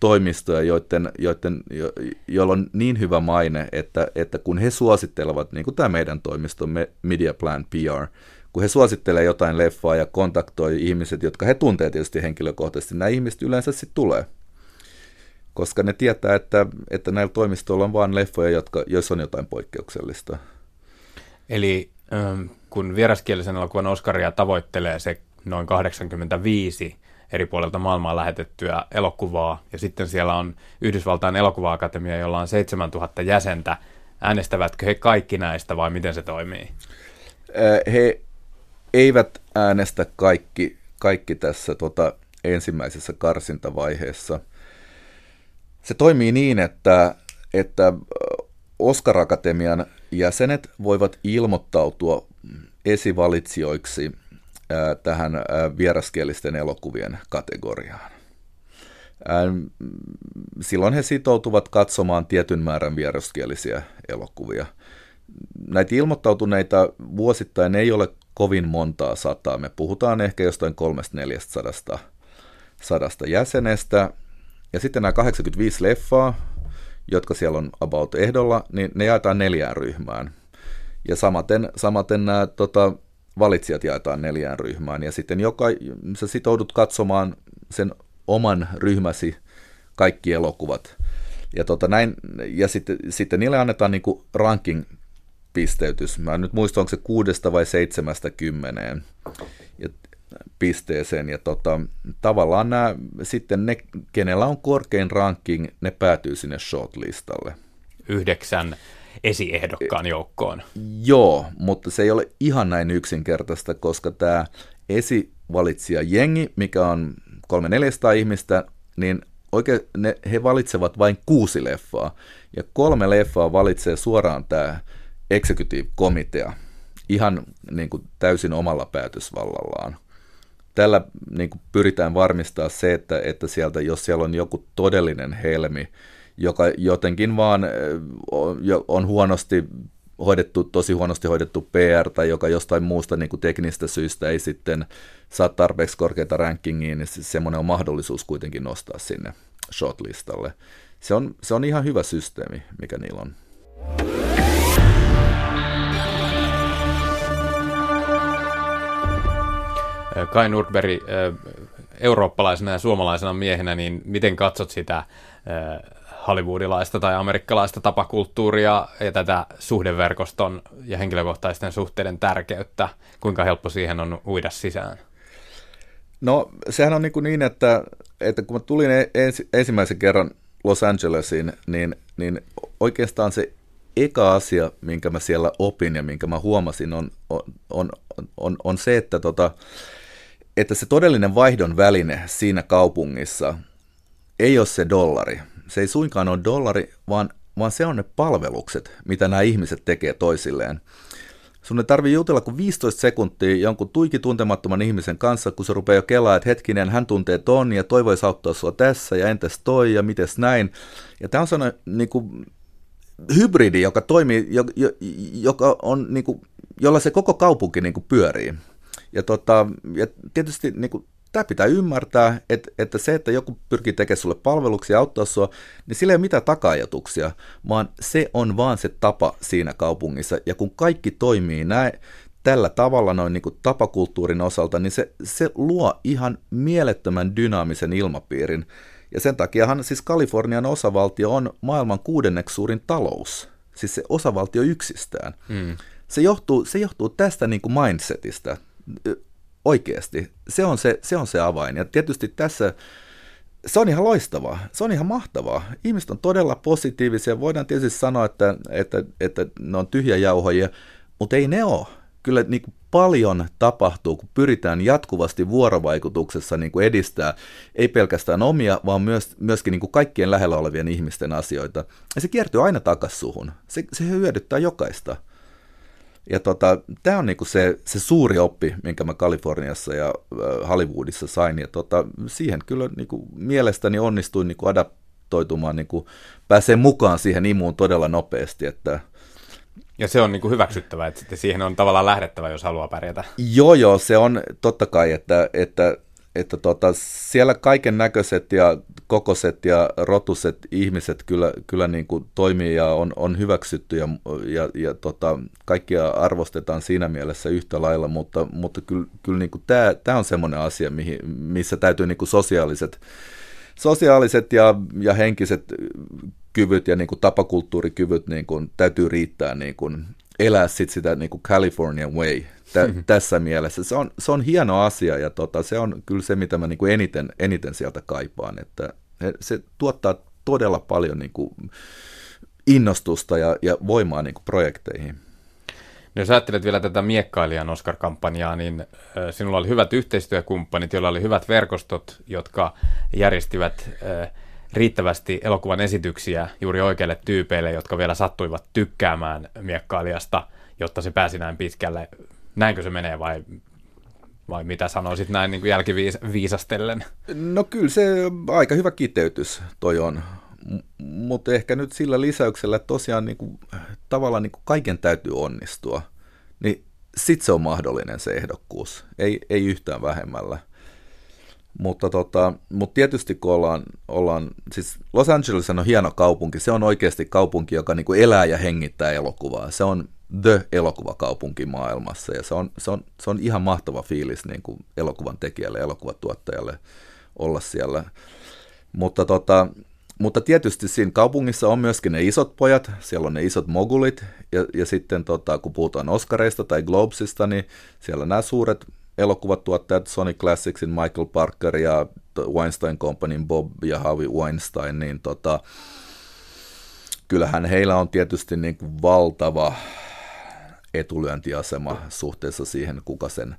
toimistoja, joiden, joiden, jo, joilla on niin hyvä maine, että, että kun he suosittelevat, niin kuin tämä meidän toimisto, Media Plan PR, kun he suosittelee jotain leffaa ja kontaktoi ihmiset, jotka he tuntee tietysti henkilökohtaisesti, nämä ihmiset yleensä sitten tulee. Koska ne tietää, että, että näillä toimistoilla on vain leffoja, jotka, joissa on jotain poikkeuksellista. Eli kun vieraskielisen elokuvan Oscaria tavoittelee se noin 85 eri puolilta maailmaa lähetettyä elokuvaa, ja sitten siellä on Yhdysvaltain elokuva-akatemia, jolla on 7000 jäsentä. Äänestävätkö he kaikki näistä vai miten se toimii? He eivät äänestä kaikki, kaikki tässä tota, ensimmäisessä karsintavaiheessa. Se toimii niin, että, että Oscar Akatemian jäsenet voivat ilmoittautua esivalitsijoiksi tähän vieraskielisten elokuvien kategoriaan. Silloin he sitoutuvat katsomaan tietyn määrän vieraskielisiä elokuvia. Näitä ilmoittautuneita vuosittain ei ole kovin montaa sataa. Me puhutaan ehkä jostain kolmesta neljästä sadasta, sadasta jäsenestä. Ja sitten nämä 85 leffaa, jotka siellä on about ehdolla, niin ne jaetaan neljään ryhmään. Ja samaten, samaten nämä tota, valitsijat jaetaan neljään ryhmään. Ja sitten joka, sä sitoudut katsomaan sen oman ryhmäsi kaikki elokuvat. Ja, tota näin, ja sitten, sitten niille annetaan niinku ranking-pisteytys. Mä en nyt muista, onko se kuudesta vai seitsemästä kymmeneen. Ja pisteeseen. Ja tota, tavallaan nämä, sitten ne, kenellä on korkein ranking, ne päätyy sinne shortlistalle. Yhdeksän esiehdokkaan joukkoon. Joo, mutta se ei ole ihan näin yksinkertaista, koska tämä esivalitsija jengi, mikä on 300-400 ihmistä, niin oikein ne, he valitsevat vain kuusi leffaa. Ja kolme leffaa valitsee suoraan tämä executive komitea ihan niin kuin täysin omalla päätösvallallaan. Tällä niin kuin pyritään varmistaa se, että, että sieltä, jos siellä on joku todellinen helmi, joka jotenkin vaan on huonosti hoidettu, tosi huonosti hoidettu PR tai joka jostain muusta niin kuin teknistä syystä ei sitten saa tarpeeksi korkeita rankingiin, niin semmoinen on mahdollisuus kuitenkin nostaa sinne shortlistalle. Se on, se on ihan hyvä systeemi, mikä niillä on. Kai Nordberg, eurooppalaisena ja suomalaisena miehenä, niin miten katsot sitä hollywoodilaista tai amerikkalaista tapakulttuuria ja tätä suhdeverkoston ja henkilökohtaisten suhteiden tärkeyttä? Kuinka helppo siihen on uida sisään? No sehän on niin, kuin niin että, että kun mä tulin e-, ensi, ensimmäisen kerran Los Angelesiin, niin, niin oikeastaan se eka asia, minkä mä siellä opin ja minkä mä huomasin, on, on, on, on se, että, tota, että se todellinen vaihdon väline siinä kaupungissa ei ole se dollari. Se ei suinkaan ole dollari, vaan, vaan se on ne palvelukset, mitä nämä ihmiset tekee toisilleen. Sun ei tarvi jutella kuin 15 sekuntia jonkun tuiki tuntemattoman ihmisen kanssa, kun se rupeaa jo kelaa, että hetkinen, hän tuntee ton ja toivoisi auttaa sua tässä ja entäs toi ja mites näin. Ja tämä on sellainen niin kuin, hybridi, joka toimii, jo, jo, joka on, niin kuin, jolla se koko kaupunki niin kuin, pyörii. Ja, tota, ja tietysti niin kuin, tämä pitää ymmärtää, että, että se, että joku pyrkii tekemään sulle palveluksia ja auttaa sua, niin sillä ei ole mitään taka-ajatuksia, vaan se on vaan se tapa siinä kaupungissa. Ja kun kaikki toimii näin, tällä tavalla noin niin kuin tapakulttuurin osalta, niin se, se luo ihan mielettömän dynaamisen ilmapiirin. Ja sen takiahan siis Kalifornian osavaltio on maailman kuudenneksi suurin talous. Siis se osavaltio yksistään. Mm. Se, johtuu, se johtuu tästä niin kuin mindsetistä oikeasti. Se on se, se on se avain. Ja tietysti tässä se on ihan loistavaa. Se on ihan mahtavaa. Ihmiset on todella positiivisia. Voidaan tietysti sanoa, että, että, että ne on tyhjä jauhoja, mutta ei ne ole. Kyllä niin kuin paljon tapahtuu, kun pyritään jatkuvasti vuorovaikutuksessa niin kuin edistää ei pelkästään omia, vaan myös, myöskin niin kuin kaikkien lähellä olevien ihmisten asioita. Ja se kiertyy aina takaisin suhun. Se, se hyödyttää jokaista. Ja tota, tämä on niinku se, se suuri oppi, minkä mä Kaliforniassa ja äh, Hollywoodissa sain. Ja tota, siihen kyllä niinku, mielestäni onnistuin niinku adaptoitumaan, niinku, pääsee mukaan siihen imuun todella nopeasti. Että, ja se on niin kuin hyväksyttävä, että siihen on tavallaan lähdettävä, jos haluaa pärjätä. Joo, joo, se on totta kai, että, että että tota, siellä kaiken näköiset ja kokoset ja rotuset ihmiset kyllä, kyllä niin kuin toimii ja on, on hyväksytty ja, ja, ja tota, kaikkia arvostetaan siinä mielessä yhtä lailla, mutta, mutta kyllä, kyllä niin tämä on semmoinen asia, mihin, missä täytyy niin kuin sosiaaliset, sosiaaliset ja, ja henkiset kyvyt ja niin kuin tapakulttuurikyvyt niin kuin, täytyy riittää niin kuin, elää sit sitä niin kuin Californian way tä, mm-hmm. tässä mielessä. Se on, se on hieno asia ja tota, se on kyllä se, mitä mä niin kuin eniten, eniten sieltä kaipaan, että se tuottaa todella paljon niin kuin innostusta ja, ja voimaa niin kuin projekteihin. No jos ajattelet vielä tätä miekkailijan Oscar-kampanjaa, niin sinulla oli hyvät yhteistyökumppanit, joilla oli hyvät verkostot, jotka järjestivät riittävästi elokuvan esityksiä juuri oikeille tyypeille, jotka vielä sattuivat tykkäämään miekkailijasta, jotta se pääsi näin pitkälle. Näinkö se menee vai, vai mitä sanoisit näin niin kuin jälkiviisastellen? No kyllä se aika hyvä kiteytys toi on, mutta ehkä nyt sillä lisäyksellä että tosiaan niin kuin, tavallaan niin kuin kaiken täytyy onnistua, niin sitten se on mahdollinen se ehdokkuus, ei, ei yhtään vähemmällä. Mutta, tota, mutta tietysti kun ollaan, ollaan, siis Los Angeles on hieno kaupunki, se on oikeasti kaupunki, joka niin kuin elää ja hengittää elokuvaa. Se on the elokuvakaupunki maailmassa ja se on, se on, se on ihan mahtava fiilis niin kuin elokuvan tekijälle, elokuvatuottajalle olla siellä. Mutta, tota, mutta tietysti siinä kaupungissa on myöskin ne isot pojat, siellä on ne isot mogulit ja, ja sitten tota, kun puhutaan Oscareista tai Globesista, niin siellä nämä suuret elokuvatuottajat Sony Classicsin Michael Parker ja Weinstein Companyn Bob ja Harvey Weinstein, niin tota, kyllähän heillä on tietysti niin kuin valtava etulyöntiasema suhteessa siihen, kuka sen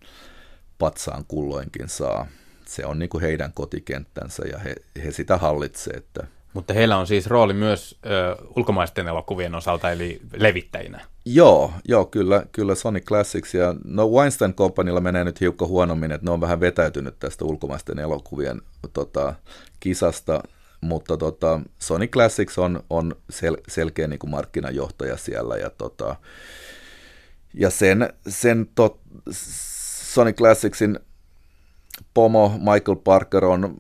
patsaan kulloinkin saa. Se on niin kuin heidän kotikenttänsä ja he, he sitä hallitsevat. Että mutta heillä on siis rooli myös ö, ulkomaisten elokuvien osalta, eli levittäjinä. Joo, joo kyllä, kyllä Sony Classics ja no Weinstein Companylla menee nyt hiukka huonommin, että ne on vähän vetäytynyt tästä ulkomaisten elokuvien tota, kisasta, mutta tota, Sony Classics on, on sel, selkeä niin kuin markkinajohtaja siellä ja, tota, ja sen, sen tot, Sony Classicsin pomo Michael Parker on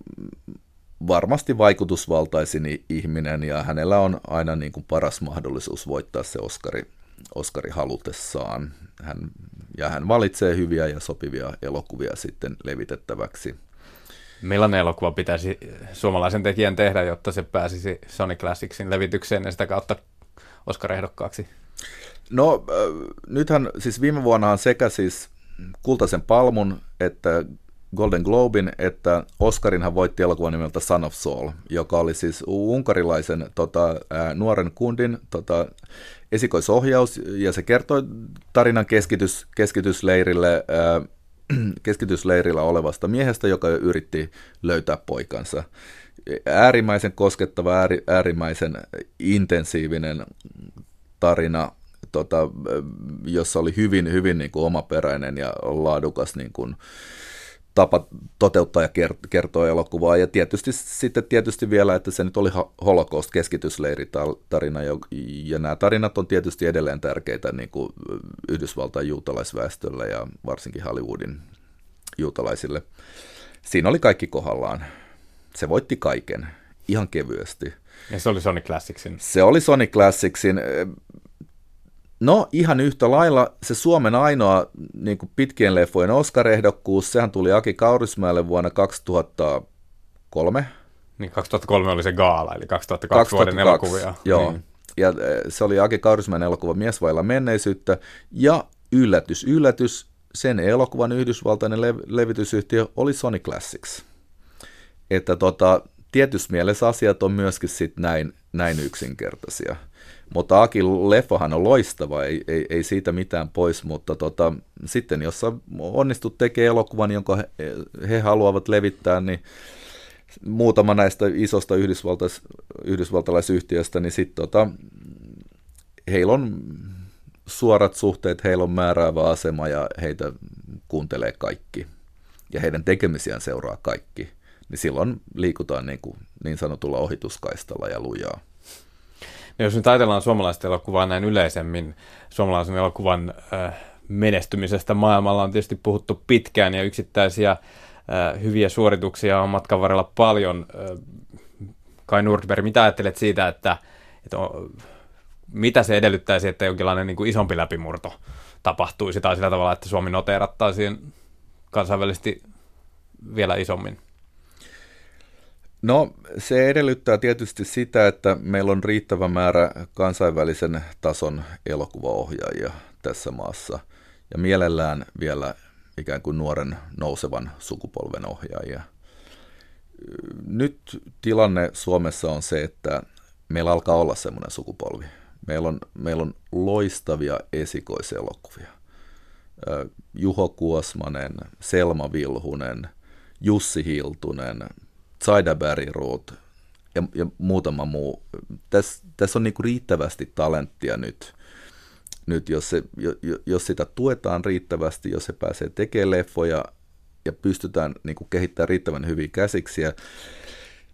varmasti vaikutusvaltaisin ihminen ja hänellä on aina niin kuin paras mahdollisuus voittaa se Oscari, Oscari halutessaan. Hän, ja hän valitsee hyviä ja sopivia elokuvia sitten levitettäväksi. Millainen elokuva pitäisi suomalaisen tekijän tehdä, jotta se pääsisi Sonic Classicsin levitykseen ja sitä kautta Oscar-ehdokkaaksi? No äh, nythän siis viime vuonna sekä siis Kultaisen palmun että Golden Globin, että Oscarinhan voitti elokuvan nimeltä Son of Soul, joka oli siis unkarilaisen tota, nuoren kundin tota, esikoisohjaus, ja se kertoi tarinan keskitys, keskitysleirille, *clears throat* keskitysleirillä olevasta miehestä, joka yritti löytää poikansa. Äärimmäisen koskettava, ääri, äärimmäisen intensiivinen tarina, tota, jossa oli hyvin, hyvin niin kuin omaperäinen ja laadukas niin kuin, tapa toteuttaa ja kertoa elokuvaa. Ja tietysti sitten tietysti vielä, että se nyt oli holocaust keskitysleiritarina, ja nämä tarinat on tietysti edelleen tärkeitä niin kuin Yhdysvaltain juutalaisväestölle ja varsinkin Hollywoodin juutalaisille. Siinä oli kaikki kohdallaan. Se voitti kaiken, ihan kevyesti. Ja se oli Sony Classicsin? Se oli Sony Classicsin. No ihan yhtä lailla se Suomen ainoa niin kuin pitkien leffojen Oscar-ehdokkuus, sehän tuli Aki Kaurismäelle vuonna 2003. Niin 2003 oli se gaala, eli 2002, 2002 vuoden elokuvia. Joo, niin. ja e, se oli Aki Kaurismäen elokuva Mies vailla menneisyyttä, ja yllätys, yllätys, sen elokuvan yhdysvaltainen lev- levitysyhtiö oli Sony Classics. Että tota, tietyssä mielessä asiat on myöskin sit näin, näin yksinkertaisia. Mutta Akin leffahan on loistava, ei, ei, ei siitä mitään pois, mutta tota, sitten jos onnistut tekemään elokuvan, jonka he, he haluavat levittää, niin muutama näistä isosta yhdysvaltais, yhdysvaltalaisyhtiöstä, niin sitten tota, heillä on suorat suhteet, heillä on määräävä asema ja heitä kuuntelee kaikki. Ja heidän tekemisiään seuraa kaikki. Niin silloin liikutaan niin, kuin niin sanotulla ohituskaistalla ja lujaa. No jos nyt ajatellaan suomalaista elokuvaa näin yleisemmin, suomalaisen elokuvan äh, menestymisestä maailmalla on tietysti puhuttu pitkään ja yksittäisiä äh, hyviä suorituksia on matkan varrella paljon. Äh, Kai Nordberg, mitä ajattelet siitä, että, että on, mitä se edellyttäisi, että jonkinlainen niin kuin isompi läpimurto tapahtuisi tai sillä tavalla, että Suomi noteerattaisiin kansainvälisesti vielä isommin? No se edellyttää tietysti sitä, että meillä on riittävä määrä kansainvälisen tason elokuvaohjaajia tässä maassa ja mielellään vielä ikään kuin nuoren nousevan sukupolven ohjaajia. Nyt tilanne Suomessa on se, että meillä alkaa olla semmoinen sukupolvi. Meillä on, meillä on loistavia esikoiselokuvia. Juho Kuosmanen, Selma Vilhunen, Jussi Hiltunen, Zaida Bergroth ja, ja muutama muu. Tässä täs on niinku riittävästi talenttia nyt, nyt jos, se, jos sitä tuetaan riittävästi, jos se pääsee tekemään leffoja ja pystytään niinku kehittämään riittävän hyviä käsiksiä,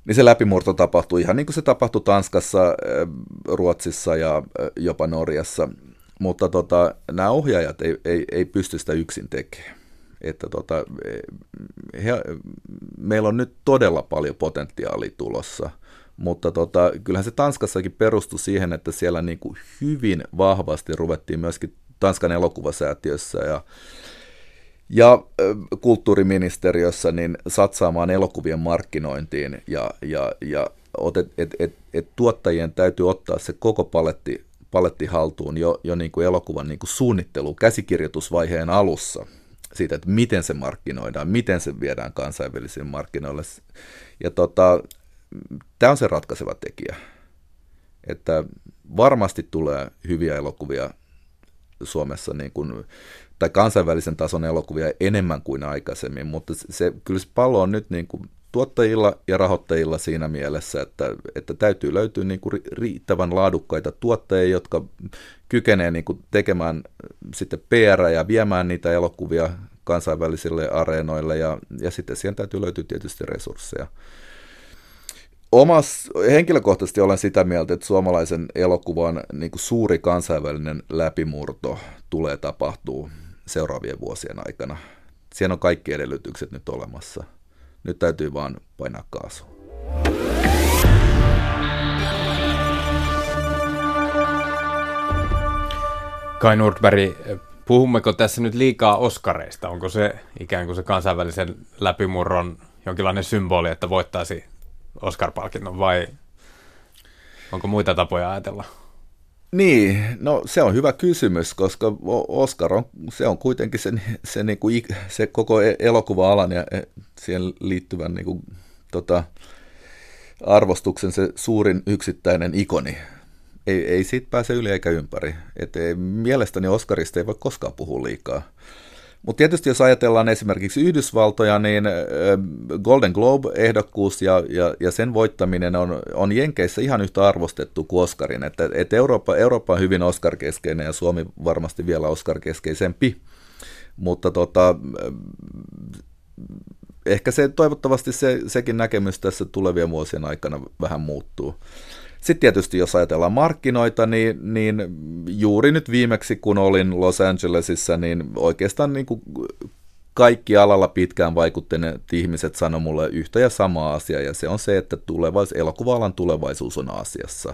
niin se läpimurto tapahtuu ihan niin kuin se tapahtui Tanskassa, äh, Ruotsissa ja äh, jopa Norjassa. Mutta tota, nämä ohjaajat ei, ei, ei pysty sitä yksin tekemään että tota, he, meillä on nyt todella paljon potentiaalia tulossa, mutta tota, kyllähän se Tanskassakin perustui siihen, että siellä niin kuin hyvin vahvasti ruvettiin myöskin Tanskan elokuvasäätiössä ja, ja kulttuuriministeriössä niin satsaamaan elokuvien markkinointiin ja, ja, ja et, et, et, et tuottajien täytyy ottaa se koko paletti, paletti haltuun jo, jo niin kuin elokuvan niin kuin suunnittelu, käsikirjoitusvaiheen alussa – siitä, että miten se markkinoidaan, miten se viedään kansainvälisiin markkinoille. Ja tota, tämä on se ratkaiseva tekijä, että varmasti tulee hyviä elokuvia Suomessa niin kuin, tai kansainvälisen tason elokuvia enemmän kuin aikaisemmin, mutta se, kyllä se pallo on nyt niin kuin tuottajilla ja rahoittajilla siinä mielessä, että, että täytyy löytyä niin kuin riittävän laadukkaita tuottajia, jotka kykenee niin tekemään sitten PR ja viemään niitä elokuvia kansainvälisille areenoille ja, ja sitten siihen täytyy löytyä tietysti resursseja. Omas, henkilökohtaisesti olen sitä mieltä, että suomalaisen elokuvan niin kuin suuri kansainvälinen läpimurto tulee tapahtuu seuraavien vuosien aikana. Siinä on kaikki edellytykset nyt olemassa. Nyt täytyy vaan painaa kaasu. Kai Nordberg, puhummeko tässä nyt liikaa Oskareista? Onko se ikään kuin se kansainvälisen läpimurron jonkinlainen symboli, että voittaisi Oscar-palkinnon vai onko muita tapoja ajatella? Niin, no se on hyvä kysymys, koska Oscar on, se on kuitenkin se, se, niin kuin, se koko e-, elokuva-alan ja e-, siihen liittyvän niin kuin, tota, arvostuksen se suurin yksittäinen ikoni. Ei, ei siitä pääse yli eikä ympäri. Et mielestäni Oscarista ei voi koskaan puhua liikaa. Mutta tietysti jos ajatellaan esimerkiksi Yhdysvaltoja, niin Golden Globe-ehdokkuus ja, ja, ja sen voittaminen on, on Jenkeissä ihan yhtä arvostettu kuin Oscarin. Että, että Eurooppa, Eurooppa on hyvin Oscar-keskeinen ja Suomi varmasti vielä Oscar-keskeisempi. Mutta tota, ehkä se toivottavasti se, sekin näkemys tässä tulevien vuosien aikana vähän muuttuu. Sitten tietysti jos ajatellaan markkinoita, niin, niin juuri nyt viimeksi kun olin Los Angelesissa, niin oikeastaan niin kuin kaikki alalla pitkään vaikuttaneet ihmiset sanoi mulle yhtä ja samaa asiaa, ja se on se, että tulevais, elokuva-alan tulevaisuus on Aasiassa,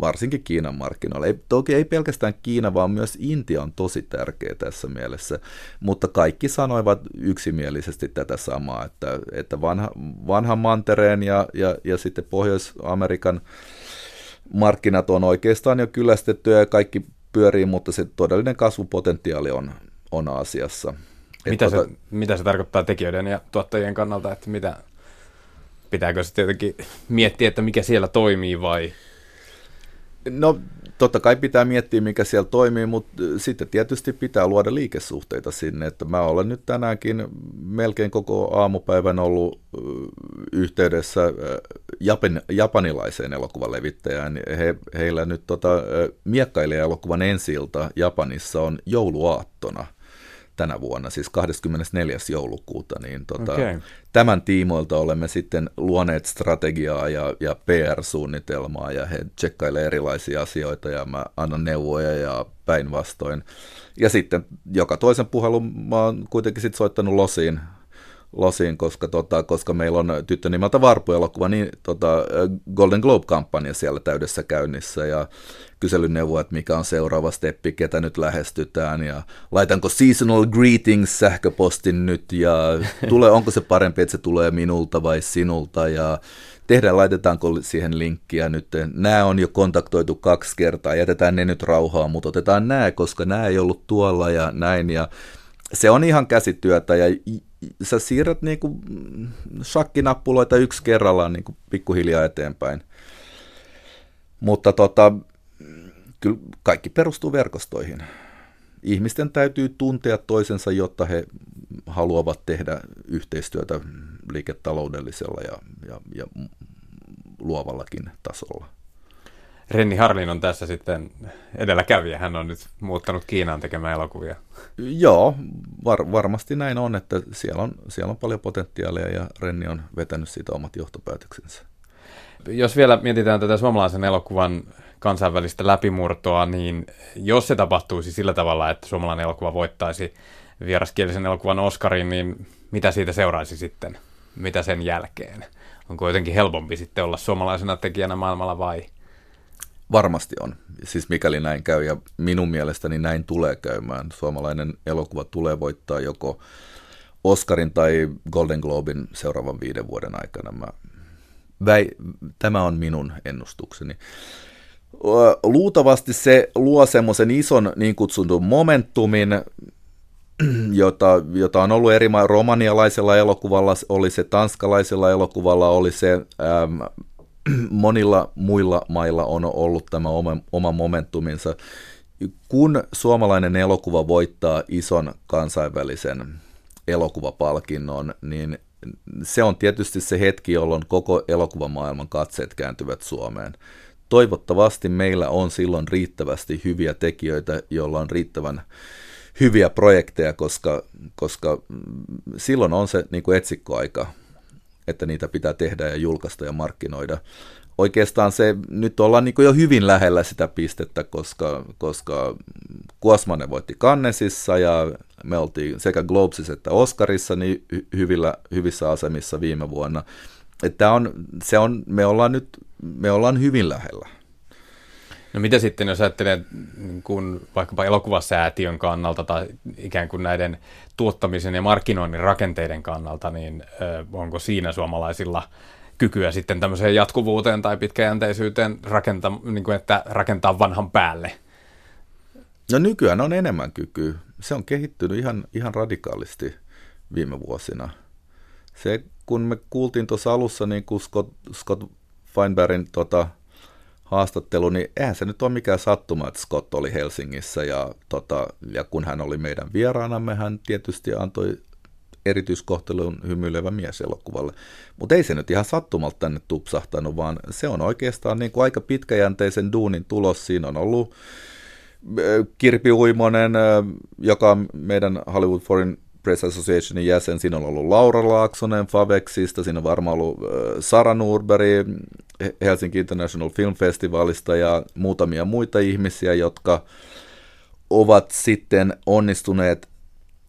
varsinkin Kiinan markkinoilla. Ei, toki ei pelkästään Kiina, vaan myös Intia on tosi tärkeä tässä mielessä, mutta kaikki sanoivat yksimielisesti tätä samaa, että, että vanha, vanhan mantereen ja, ja, ja sitten Pohjois-Amerikan markkinat on oikeastaan jo kyllästetty ja kaikki pyörii, mutta se todellinen kasvupotentiaali on, on asiassa. Mitä, tuota, se, mitä se tarkoittaa tekijöiden ja tuottajien kannalta, että mitä, pitääkö sitten jotenkin miettiä, että mikä siellä toimii vai? No totta kai pitää miettiä, mikä siellä toimii, mutta sitten tietysti pitää luoda liikesuhteita sinne. Että mä olen nyt tänäänkin melkein koko aamupäivän ollut yhteydessä Japan, japanilaiseen elokuvalevittäjään. He, heillä nyt tota, miekkailija-elokuvan ensi Japanissa on jouluaattona tänä vuonna, siis 24. joulukuuta, niin tota, okay. tämän tiimoilta olemme sitten luoneet strategiaa ja, ja PR-suunnitelmaa, ja he tsekkailevat erilaisia asioita, ja mä annan neuvoja ja päinvastoin. Ja sitten joka toisen puhelun mä oon kuitenkin sitten soittanut Losiin, losiin, koska, tota, koska meillä on tyttö nimeltä Varpu-elokuva, niin tota, Golden Globe-kampanja siellä täydessä käynnissä ja kyselyneuvoa, että mikä on seuraava steppi, ketä nyt lähestytään ja laitanko seasonal greetings sähköpostin nyt ja *laughs* tule, onko se parempi, että se tulee minulta vai sinulta ja tehdään, laitetaanko siihen linkkiä nyt. Nämä on jo kontaktoitu kaksi kertaa, jätetään ne nyt rauhaa, mutta otetaan nämä, koska nämä ei ollut tuolla ja näin ja se on ihan käsityötä ja sä siirrät niin kuin shakkinappuloita yksi kerrallaan niin kuin pikkuhiljaa eteenpäin. Mutta tota, kyllä kaikki perustuu verkostoihin. Ihmisten täytyy tuntea toisensa, jotta he haluavat tehdä yhteistyötä liiketaloudellisella ja, ja, ja luovallakin tasolla. Renni Harlin on tässä sitten edelläkävijä. Hän on nyt muuttanut Kiinaan tekemään elokuvia. Joo, var, varmasti näin on, että siellä on, siellä on paljon potentiaalia ja Renni on vetänyt siitä omat johtopäätöksensä. Jos vielä mietitään tätä suomalaisen elokuvan kansainvälistä läpimurtoa, niin jos se tapahtuisi sillä tavalla, että suomalainen elokuva voittaisi vieraskielisen elokuvan Oscarin, niin mitä siitä seuraisi sitten? Mitä sen jälkeen? Onko jotenkin helpompi sitten olla suomalaisena tekijänä maailmalla vai? Varmasti on. Siis mikäli näin käy, ja minun mielestäni näin tulee käymään. Suomalainen elokuva tulee voittaa joko Oscarin tai Golden Globin seuraavan viiden vuoden aikana. Mä väi, tämä on minun ennustukseni. Luultavasti se luo semmoisen ison niin kutsutun momentumin, *clears throat* jota, jota on ollut eri romanialaisella elokuvalla, oli se tanskalaisella elokuvalla, oli se äm, *clears throat* monilla muilla mailla on ollut tämä oma, oma momentuminsa. Kun suomalainen elokuva voittaa ison kansainvälisen elokuvapalkinnon, niin se on tietysti se hetki, jolloin koko elokuvamaailman katseet kääntyvät Suomeen. Toivottavasti meillä on silloin riittävästi hyviä tekijöitä, joilla on riittävän hyviä projekteja, koska, koska silloin on se niin kuin etsikkoaika, että niitä pitää tehdä ja julkaista ja markkinoida. Oikeastaan se, nyt ollaan niin kuin jo hyvin lähellä sitä pistettä, koska, koska Kuosmanen voitti Kannesissa ja me oltiin sekä Globesissa että Oscarissa niin hyvillä, hyvissä asemissa viime vuonna. Että on, se on, me ollaan nyt me ollaan hyvin lähellä. No mitä sitten, jos ajattelee niin kun vaikkapa elokuvasäätiön kannalta tai ikään kuin näiden tuottamisen ja markkinoinnin rakenteiden kannalta, niin onko siinä suomalaisilla kykyä sitten tämmöiseen jatkuvuuteen tai pitkäjänteisyyteen rakentaa, niin kuin että rakentaa vanhan päälle? No nykyään on enemmän kykyä. Se on kehittynyt ihan, ihan radikaalisti viime vuosina. Se, kun me kuultiin tuossa alussa, niin kuin Scott, Scott Feinbergin tota, haastattelu, niin eihän se nyt ole mikään sattuma, että Scott oli Helsingissä ja, tota, ja kun hän oli meidän vieraanamme, hän tietysti antoi erityiskohtelun hymyilevä mies elokuvalle. Mutta ei se nyt ihan sattumalta tänne tupsahtanut, vaan se on oikeastaan niin kuin aika pitkäjänteisen duunin tulos. Siinä on ollut Kirpi Uimonen, joka on meidän Hollywood Foreign Press Associationin jäsen. Siinä on ollut Laura Laaksonen Favexista, siinä on varmaan ollut Sara Nurberg Helsinki International Film Festivalista ja muutamia muita ihmisiä, jotka ovat sitten onnistuneet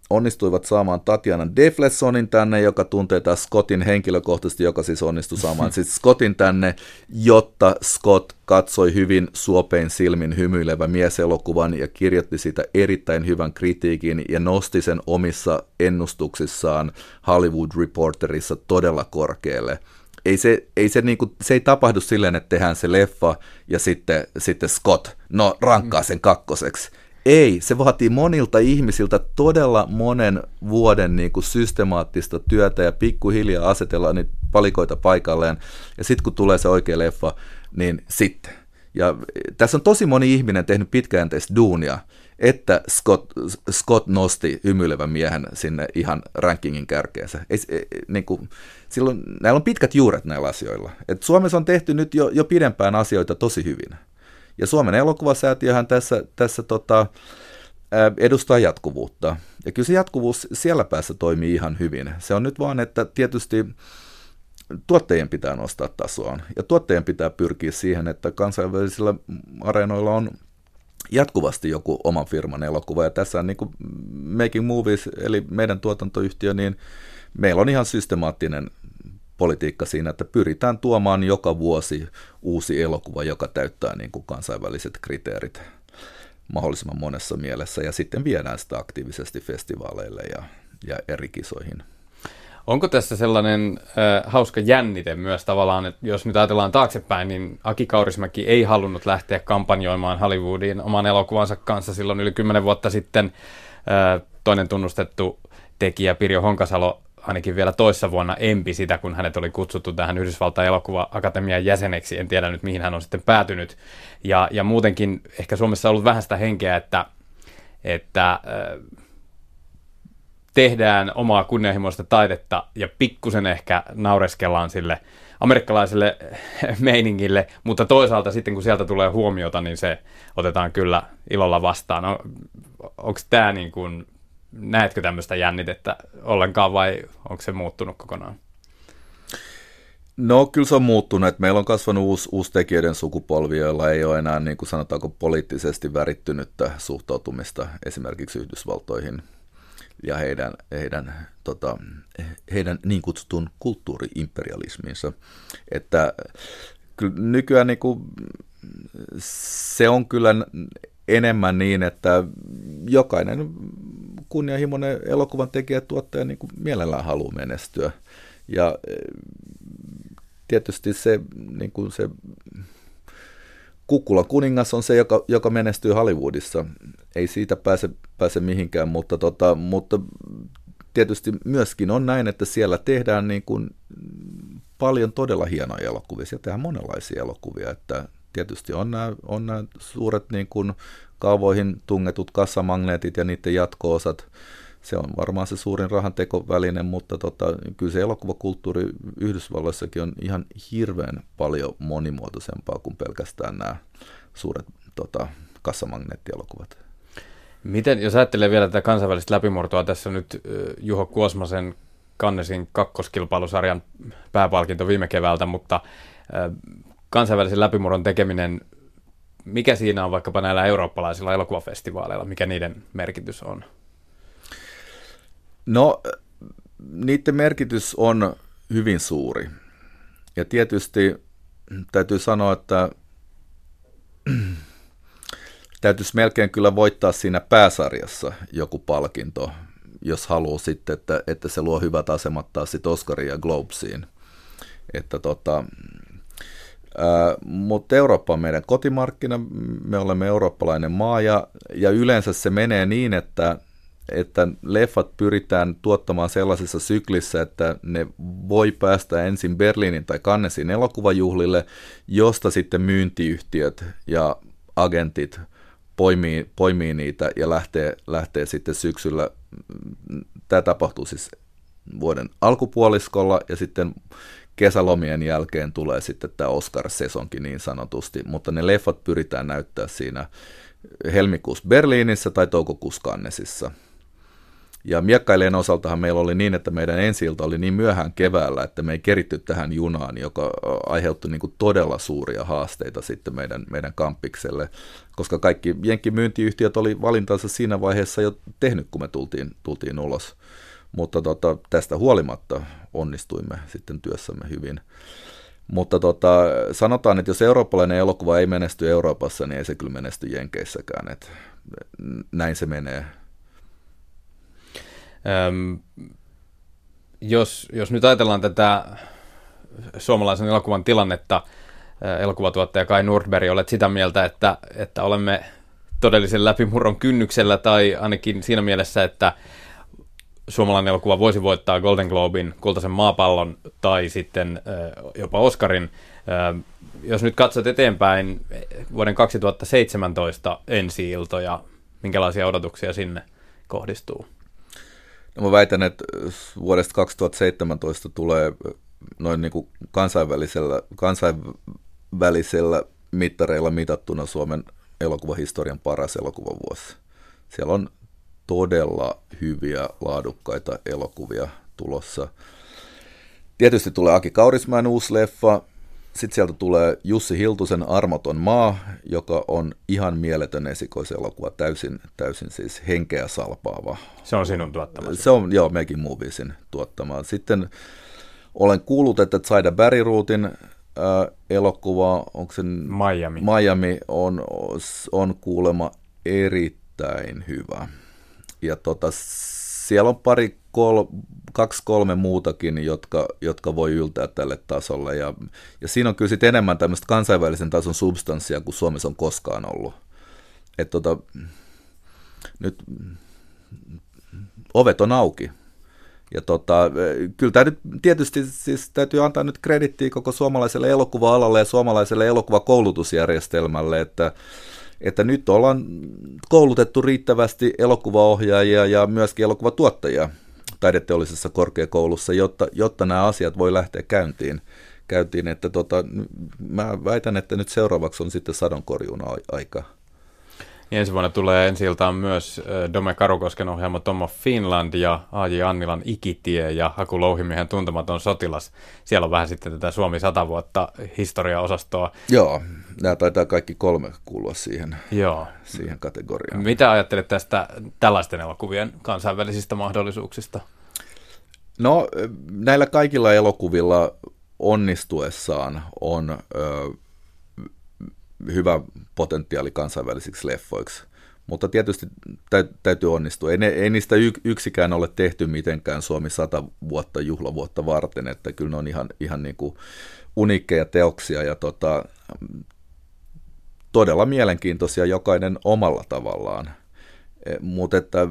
onnistuivat saamaan Tatjana Deflessonin tänne, joka tuntee taas Scottin henkilökohtaisesti, joka siis onnistui saamaan *laughs* siis Scottin tänne, jotta Scott katsoi hyvin suopein silmin hymyilevä mieselokuvan ja kirjoitti siitä erittäin hyvän kritiikin ja nosti sen omissa ennustuksissaan Hollywood Reporterissa todella korkealle. Ei se, ei se, niinku, se ei tapahdu silleen, että tehdään se leffa ja sitten, sitten Scott, no rankkaa sen kakkoseksi ei, se vaatii monilta ihmisiltä todella monen vuoden niin kuin systemaattista työtä ja pikkuhiljaa asetellaan niitä palikoita paikalleen. Ja sitten kun tulee se oikea leffa, niin sitten. Ja tässä on tosi moni ihminen tehnyt pitkäjänteistä duunia, että Scott, Scott nosti hymyilevän miehen sinne ihan rankingin kärkeensä. Ei, ei, niin kuin, silloin, näillä on pitkät juuret näillä asioilla. Et Suomessa on tehty nyt jo, jo pidempään asioita tosi hyvin. Ja Suomen elokuvasäätiöhän tässä, tässä tota, edustaa jatkuvuutta. Ja kyllä se jatkuvuus siellä päässä toimii ihan hyvin. Se on nyt vaan, että tietysti tuottajien pitää nostaa tasoaan. Ja tuottajien pitää pyrkiä siihen, että kansainvälisillä areenoilla on jatkuvasti joku oman firman elokuva. Ja tässä on niin kuin Making Movies, eli meidän tuotantoyhtiö, niin meillä on ihan systemaattinen politiikka siinä, että pyritään tuomaan joka vuosi uusi elokuva, joka täyttää niin kuin kansainväliset kriteerit mahdollisimman monessa mielessä, ja sitten viedään sitä aktiivisesti festivaaleille ja, ja eri kisoihin. Onko tässä sellainen äh, hauska jännite myös tavallaan, että jos nyt ajatellaan taaksepäin, niin Aki Kaurismäki ei halunnut lähteä kampanjoimaan Hollywoodiin oman elokuvansa kanssa silloin yli kymmenen vuotta sitten. Äh, toinen tunnustettu tekijä Pirjo Honkasalo ainakin vielä toissa vuonna empi sitä, kun hänet oli kutsuttu tähän Yhdysvaltain elokuva-akatemian jäseneksi. En tiedä nyt, mihin hän on sitten päätynyt. Ja, ja muutenkin ehkä Suomessa on ollut vähän sitä henkeä, että, että äh, tehdään omaa kunnianhimoista taidetta ja pikkusen ehkä naureskellaan sille amerikkalaiselle *laughs* meiningille, mutta toisaalta sitten kun sieltä tulee huomiota, niin se otetaan kyllä ilolla vastaan. No, onko tämä niin kuin näetkö tämmöistä jännitettä ollenkaan vai onko se muuttunut kokonaan? No kyllä se on muuttunut, että meillä on kasvanut uusi, uusi tekijöiden sukupolvi, joilla ei ole enää niin kuin sanotaanko poliittisesti värittynyttä suhtautumista esimerkiksi Yhdysvaltoihin ja heidän, heidän, tota, heidän niin kutsutun kulttuuriimperialismiinsa. Että kyllä nykyään niin kuin, se on kyllä enemmän niin, että jokainen kunnianhimoinen elokuvan tekijä tuottaja niin kuin mielellään haluaa menestyä. Ja e, tietysti se, niin kuin se Kukkula kuningas on se, joka, joka menestyy Hollywoodissa. Ei siitä pääse, pääse mihinkään, mutta, tota, mutta tietysti myöskin on näin, että siellä tehdään niin kuin paljon todella hienoja elokuvia. Siellä tehdään monenlaisia elokuvia, että tietysti on nämä, on nämä suuret niin kuin kaavoihin tungetut kassamagneetit ja niiden jatko-osat. Se on varmaan se suurin rahantekoväline, mutta tota, kyllä se elokuvakulttuuri Yhdysvalloissakin on ihan hirveän paljon monimuotoisempaa kuin pelkästään nämä suuret tota, kassamagneettielokuvat. Miten, jos ajattelee vielä tätä kansainvälistä läpimurtoa, tässä nyt Juho Kuosmasen Kannesin kakkoskilpailusarjan pääpalkinto viime keväältä, mutta kansainvälisen läpimurron tekeminen, mikä siinä on vaikkapa näillä eurooppalaisilla elokuvafestivaaleilla, mikä niiden merkitys on? No, niiden merkitys on hyvin suuri. Ja tietysti täytyy sanoa, että *clears throat* täytyisi melkein kyllä voittaa siinä pääsarjassa joku palkinto, jos haluaa sitten, että, että se luo hyvät asemat taas sitten Oscariin ja Globesiin. Että tota, mutta Eurooppa on meidän kotimarkkina, me olemme eurooppalainen maa ja, ja yleensä se menee niin, että, että leffat pyritään tuottamaan sellaisessa syklissä, että ne voi päästä ensin Berliinin tai Cannesin elokuvajuhlille, josta sitten myyntiyhtiöt ja agentit – poimii, poimii niitä ja lähtee, lähtee sitten syksyllä. Tämä tapahtuu siis vuoden alkupuoliskolla ja sitten kesälomien jälkeen tulee sitten tämä Oscar-sesonkin niin sanotusti, mutta ne leffat pyritään näyttää siinä helmikuussa Berliinissä tai toukokuussa Cannesissa – ja miekkailijan osaltahan meillä oli niin, että meidän ensi oli niin myöhään keväällä, että me ei keritty tähän junaan, joka aiheutti niin todella suuria haasteita sitten meidän, meidän kampikselle, koska kaikki jenkkimyyntiyhtiöt oli valintansa siinä vaiheessa jo tehnyt, kun me tultiin, tultiin ulos. Mutta tota, tästä huolimatta onnistuimme sitten työssämme hyvin. Mutta tota, sanotaan, että jos eurooppalainen elokuva ei menesty Euroopassa, niin ei se kyllä menesty Jenkeissäkään. Et näin se menee Öm, jos, jos nyt ajatellaan tätä suomalaisen elokuvan tilannetta, elokuvatuottaja Kai Nordberg, olet sitä mieltä, että, että olemme todellisen läpimurron kynnyksellä, tai ainakin siinä mielessä, että suomalainen elokuva voisi voittaa Golden Globin, kultaisen maapallon tai sitten jopa Oscarin. Jos nyt katsot eteenpäin vuoden 2017 ensi-iltoja, minkälaisia odotuksia sinne kohdistuu? No mä väitän, että vuodesta 2017 tulee noin niin kuin kansainvälisellä, kansainvälisellä mittareilla mitattuna Suomen elokuvahistorian paras elokuvavuosi. Siellä on todella hyviä, laadukkaita elokuvia tulossa. Tietysti tulee Aki Kaurismäen uusi leffa, sitten sieltä tulee Jussi Hiltusen Armoton maa, joka on ihan mieletön esikoiselokuva, täysin, täysin siis henkeä salpaava. Se on sinun tuottama. Se on, joo, Mekin Moviesin tuottama. Sitten olen kuullut, että Zaida Berryruutin äh, elokuva, onko se Miami, Miami on, on kuulema erittäin hyvä. Ja tota, siellä on pari, kol, kaksi, kolme muutakin, jotka, jotka voi yltää tälle tasolle. Ja, ja siinä on kyllä enemmän tämmöistä kansainvälisen tason substanssia kuin Suomessa on koskaan ollut. Et tota, nyt ovet on auki. Ja tota, kyllä tämä nyt tietysti siis täytyy antaa nyt kredittiä koko suomalaiselle elokuva-alalle ja suomalaiselle elokuvakoulutusjärjestelmälle, että että nyt ollaan koulutettu riittävästi elokuvaohjaajia ja myöskin elokuvatuottajia taideteollisessa korkeakoulussa, jotta, jotta nämä asiat voi lähteä käyntiin. käyntiin että tota, mä väitän, että nyt seuraavaksi on sitten sadonkorjuun aika. Niin ensi vuonna tulee ensi myös Dome Karukosken ohjaama Tom Finland ja A.J. Annilan Ikitie ja Haku Louhimiehen tuntematon sotilas. Siellä on vähän sitten tätä Suomi 100 vuotta historiaosastoa. Joo, nämä taitaa kaikki kolme kuulua siihen, Joo. siihen kategoriaan. Mitä ajattelet tästä tällaisten elokuvien kansainvälisistä mahdollisuuksista? No näillä kaikilla elokuvilla onnistuessaan on ö, hyvä potentiaali kansainvälisiksi leffoiksi. Mutta tietysti täytyy onnistua. Ei, ei niistä yksikään ole tehty mitenkään Suomi 100 vuotta juhlavuotta varten, että kyllä ne on ihan, ihan niin kuin uniikkeja teoksia ja tota, todella mielenkiintoisia jokainen omalla tavallaan. E, Mutta että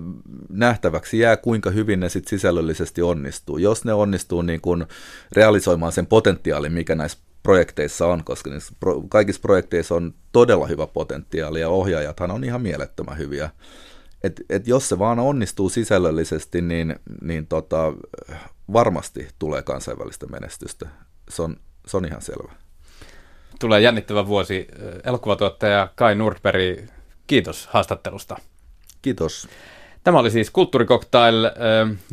nähtäväksi jää, kuinka hyvin ne sit sisällöllisesti onnistuu. Jos ne onnistuu niin kun realisoimaan sen potentiaalin, mikä näissä projekteissa on, koska niissä pro, kaikissa projekteissa on todella hyvä potentiaali ja ohjaajathan on ihan mielettömän hyviä. Et, et jos se vaan onnistuu sisällöllisesti, niin, niin tota, varmasti tulee kansainvälistä menestystä. Se on, se on ihan selvä. Tulee jännittävä vuosi. Elokuvatuottaja Kai Nurperi, kiitos haastattelusta. Kiitos. Tämä oli siis Kulttuurikoktail,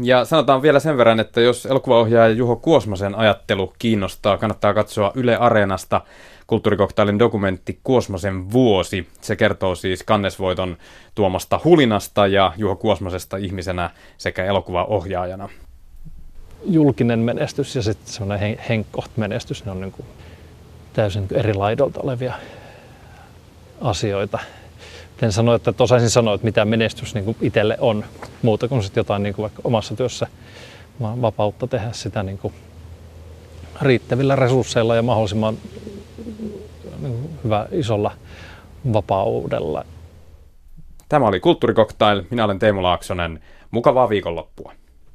ja sanotaan vielä sen verran, että jos elokuvaohjaaja Juho Kuosmasen ajattelu kiinnostaa, kannattaa katsoa Yle Areenasta Kulttuurikoktailin dokumentti Kuosmasen vuosi. Se kertoo siis kannesvoiton tuomasta hulinasta ja Juho Kuosmasesta ihmisenä sekä elokuvaohjaajana. Julkinen menestys ja sitten semmoinen henkkoht menestys, ne on niin kuin täysin eri laidolta olevia asioita en sano, että osaisin sanoa, että mitä menestys niin itselle on, muuta kuin sitten jotain niin kuin vaikka omassa työssä vaan vapautta tehdä sitä niin kuin riittävillä resursseilla ja mahdollisimman niin kuin hyvä isolla vapaudella. Tämä oli Kulttuurikoktail. Minä olen Teemu Laaksonen. Mukavaa viikonloppua.